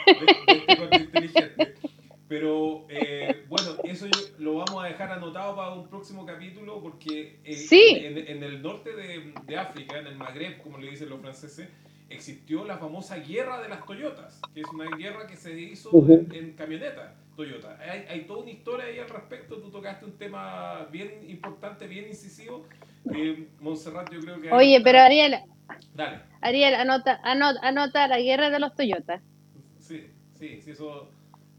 inteligente. Pero eh, bueno, eso lo vamos a dejar anotado para un próximo capítulo porque eh, en, el norte de, de, África, en el Magreb, como le dicen los franceses, existió la famosa guerra de las Toyotas, que es una guerra que se hizo en, camionetas Toyota. Hay, hay, toda una historia ahí al respecto, tú tocaste un tema bien importante, bien incisivo. Eh, Montserrat, yo creo que...
Oye, pero Ariel, Dale. Ariel, anota, anota, anota la guerra de los Toyotas.
Sí, sí, sí, eso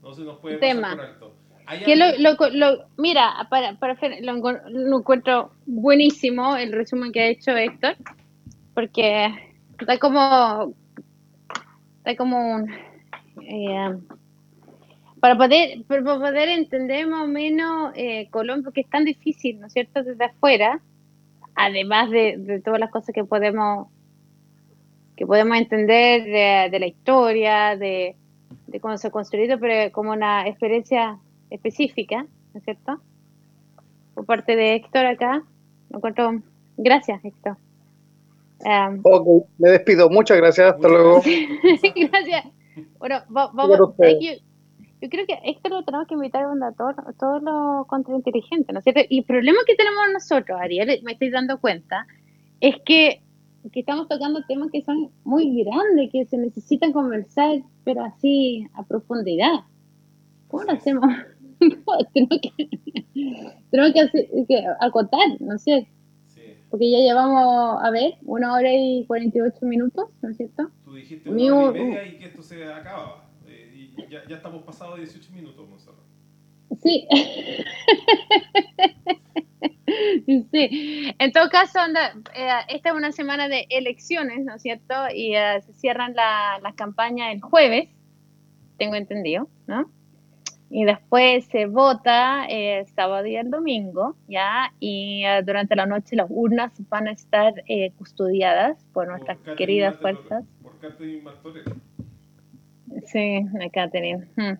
no se nos puede Tema. pasar por
alto. mira, para, para, lo, encuentro buenísimo el resumen que ha hecho Héctor, porque está como, está como un, eh, para poder, para poder entender más o menos eh, Colombia, que es tan difícil, ¿no es cierto?, desde afuera, además de, de todas las cosas que podemos que podemos entender de, de la historia, de, de cómo se ha construido, pero como una experiencia específica, ¿no es cierto? Por parte de Héctor acá. Me encuentro... Gracias, Héctor.
Um, ok, me despido. Muchas gracias. Hasta luego.
gracias. Bueno, vamos. Yo, yo, creo que Héctor lo tenemos que invitar a todo, todo lo contrainteligente, ¿no es cierto? Y el problema que tenemos nosotros, Ariel, me estoy dando cuenta, es que que estamos tocando temas que son muy grandes, que se necesitan conversar, pero así a profundidad. ¿Cómo lo hacemos? tenemos que, tenemos que, hacer, que acotar, no sé. Porque ya llevamos, a ver, una hora y 48 minutos, ¿no es cierto?
Tú dijiste una hora y media y que esto se acaba. Eh, y ya, ya estamos pasados 18 minutos, Monserrat.
Sí. Sí, en todo caso, eh, esta es una semana de elecciones, ¿no es cierto? Y eh, se cierran las la campañas el jueves, tengo entendido, ¿no? Y después se vota el sábado y el domingo, ¿ya? Y eh, durante la noche las urnas van a estar custodiadas por nuestras queridas fuerzas. Por Catherine Sí, la Catherine. Hmm.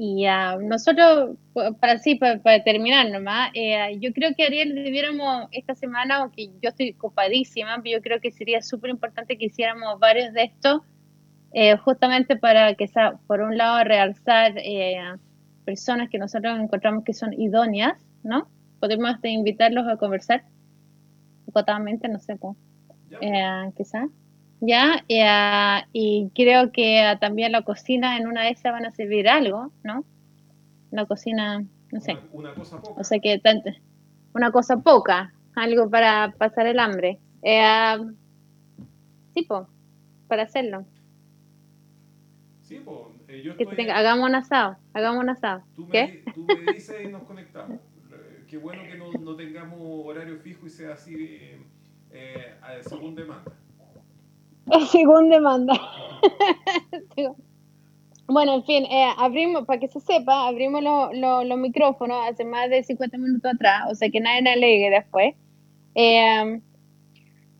Y uh, nosotros, para sí, para, terminar nomás, eh, yo creo que Ariel debiéramos esta semana, aunque yo estoy copadísima, pero yo creo que sería súper importante que hiciéramos varios de estos, eh, justamente para que, por un lado, realzar eh, personas que nosotros encontramos que son idóneas, ¿no? Podemos hasta invitarlos a conversar, acotadamente, no sé, cómo, quizás. ¿Ya? Eh, y creo que también la cocina en una de esas van a servir algo, ¿no? La cocina, no sé.
Una, cosa poca.
O sea que una cosa poca, algo para pasar el hambre. Eh, sí, para hacerlo.
Sí, po, eh, yo
estoy... hagamos un asado, hagamos un asado.
Tú me, ¿Qué? Tú me dices y nos conectamos. Qué bueno que no, no tengamos horario fijo y sea así eh, según demanda.
Según demanda. bueno, en fin, eh, abrimos, para que se sepa, abrimos los micrófonos hace más de 50 minutos atrás, o sea que nadie me alegue después. Eh,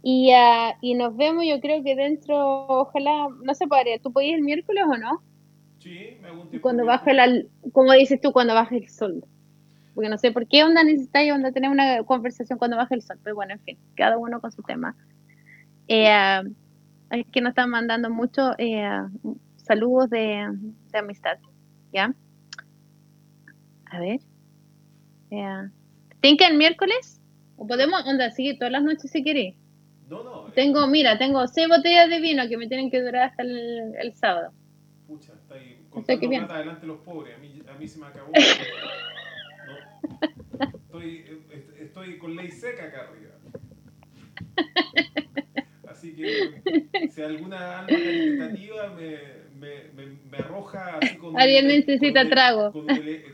y, uh, y nos vemos, yo creo que dentro, ojalá, no sé, padre, ¿tú podías el miércoles o no?
Sí, me tiempo
Cuando baje la, como dices tú, cuando baje el sol. Porque no sé por qué onda necesitáis onda tener una conversación cuando baje el sol, pero bueno, en fin, cada uno con su tema. Eh, es que nos están mandando muchos eh, saludos de, amistad, ¿ya? A ver. Eh, que el miércoles? ¿O podemos, onda, seguir todas las noches si queréis?
No, no.
Eh. Tengo, mira, tengo seis botellas de vino que me tienen que durar hasta el, sábado.
Pucha, está ahí contando plata adelante los pobres. A mí, a mí se me acabó. estoy, eh, estoy con ley seca acá arriba. Así que si alguna alma caritativa me, me, me, arroja así con
Alguien necesita trago.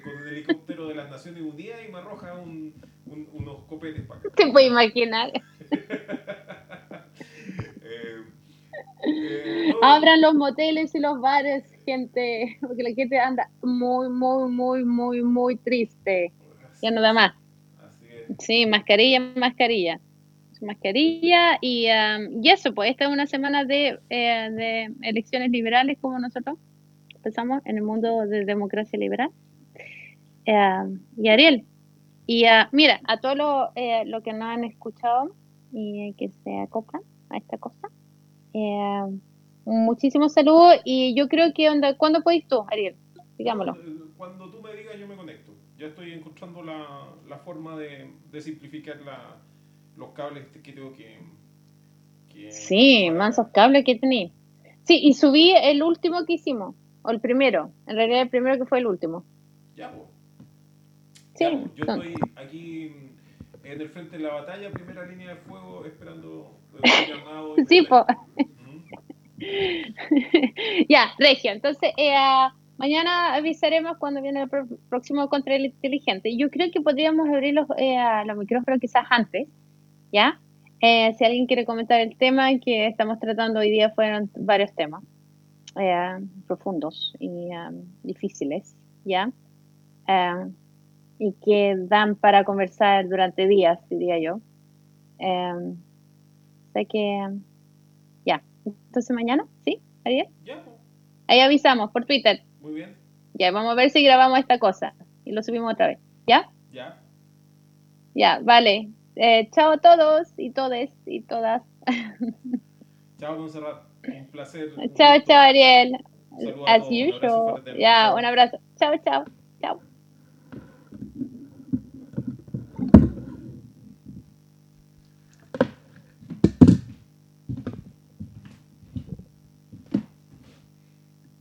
Con un, helicóptero de las Naciones Unidas y me arroja un, unos copetes para acá.
Te puedo imaginar.
Eh, eh,
Abran los moteles y los bares, gente, porque la gente anda muy, muy, muy, muy, muy triste. Ya no da más. Sí, mascarilla, mascarilla mascarilla y, y eso, pues esta es una semana de, eh, de, elecciones liberales como nosotros pensamos en el mundo de democracia liberal. y Ariel, y mira, a todos los eh, lo que nos han escuchado, y que se acoplan a esta cosa. Eh, muchísimos saludos y yo creo que onda, ¿cuándo podéis tú, Ariel? Digámoslo.
Cuando tú me digas yo me conecto. Ya estoy encontrando la, la forma de, de simplificar la, los cables que tengo que...
que sí, mansos cables que tenéis. Sí, y subí el último que hicimos, o el primero, en realidad el primero que fue el último.
Ya, pues. Sí. yo estoy aquí en el frente de la batalla, primera línea de fuego, esperando llamado.
Sí, po. ya, Regio. Entonces, eh, mañana avisaremos cuando viene el próximo control inteligente. Yo creo que podríamos abrir los, eh, los micrófonos quizás antes, ¿ya? Eh, si alguien quiere comentar el tema que estamos tratando hoy día, fueron varios temas eh, profundos y um, difíciles, ¿ya? Eh, y que dan para conversar durante días, diría yo. Sé que, ya, entonces mañana, ¿sí? ¿Ariel?
Ya.
Ahí avisamos por Twitter.
Muy bien.
Ya, vamos a ver si grabamos esta cosa y lo subimos otra vez. ¿Ya?
Ya.
Ya, vale. Eh, chao a todos y todes y todas.
Chao, Monserrat. Un placer.
Chao, chao, Ariel. As usual. Ya, un abrazo. Chao, chao. Chao.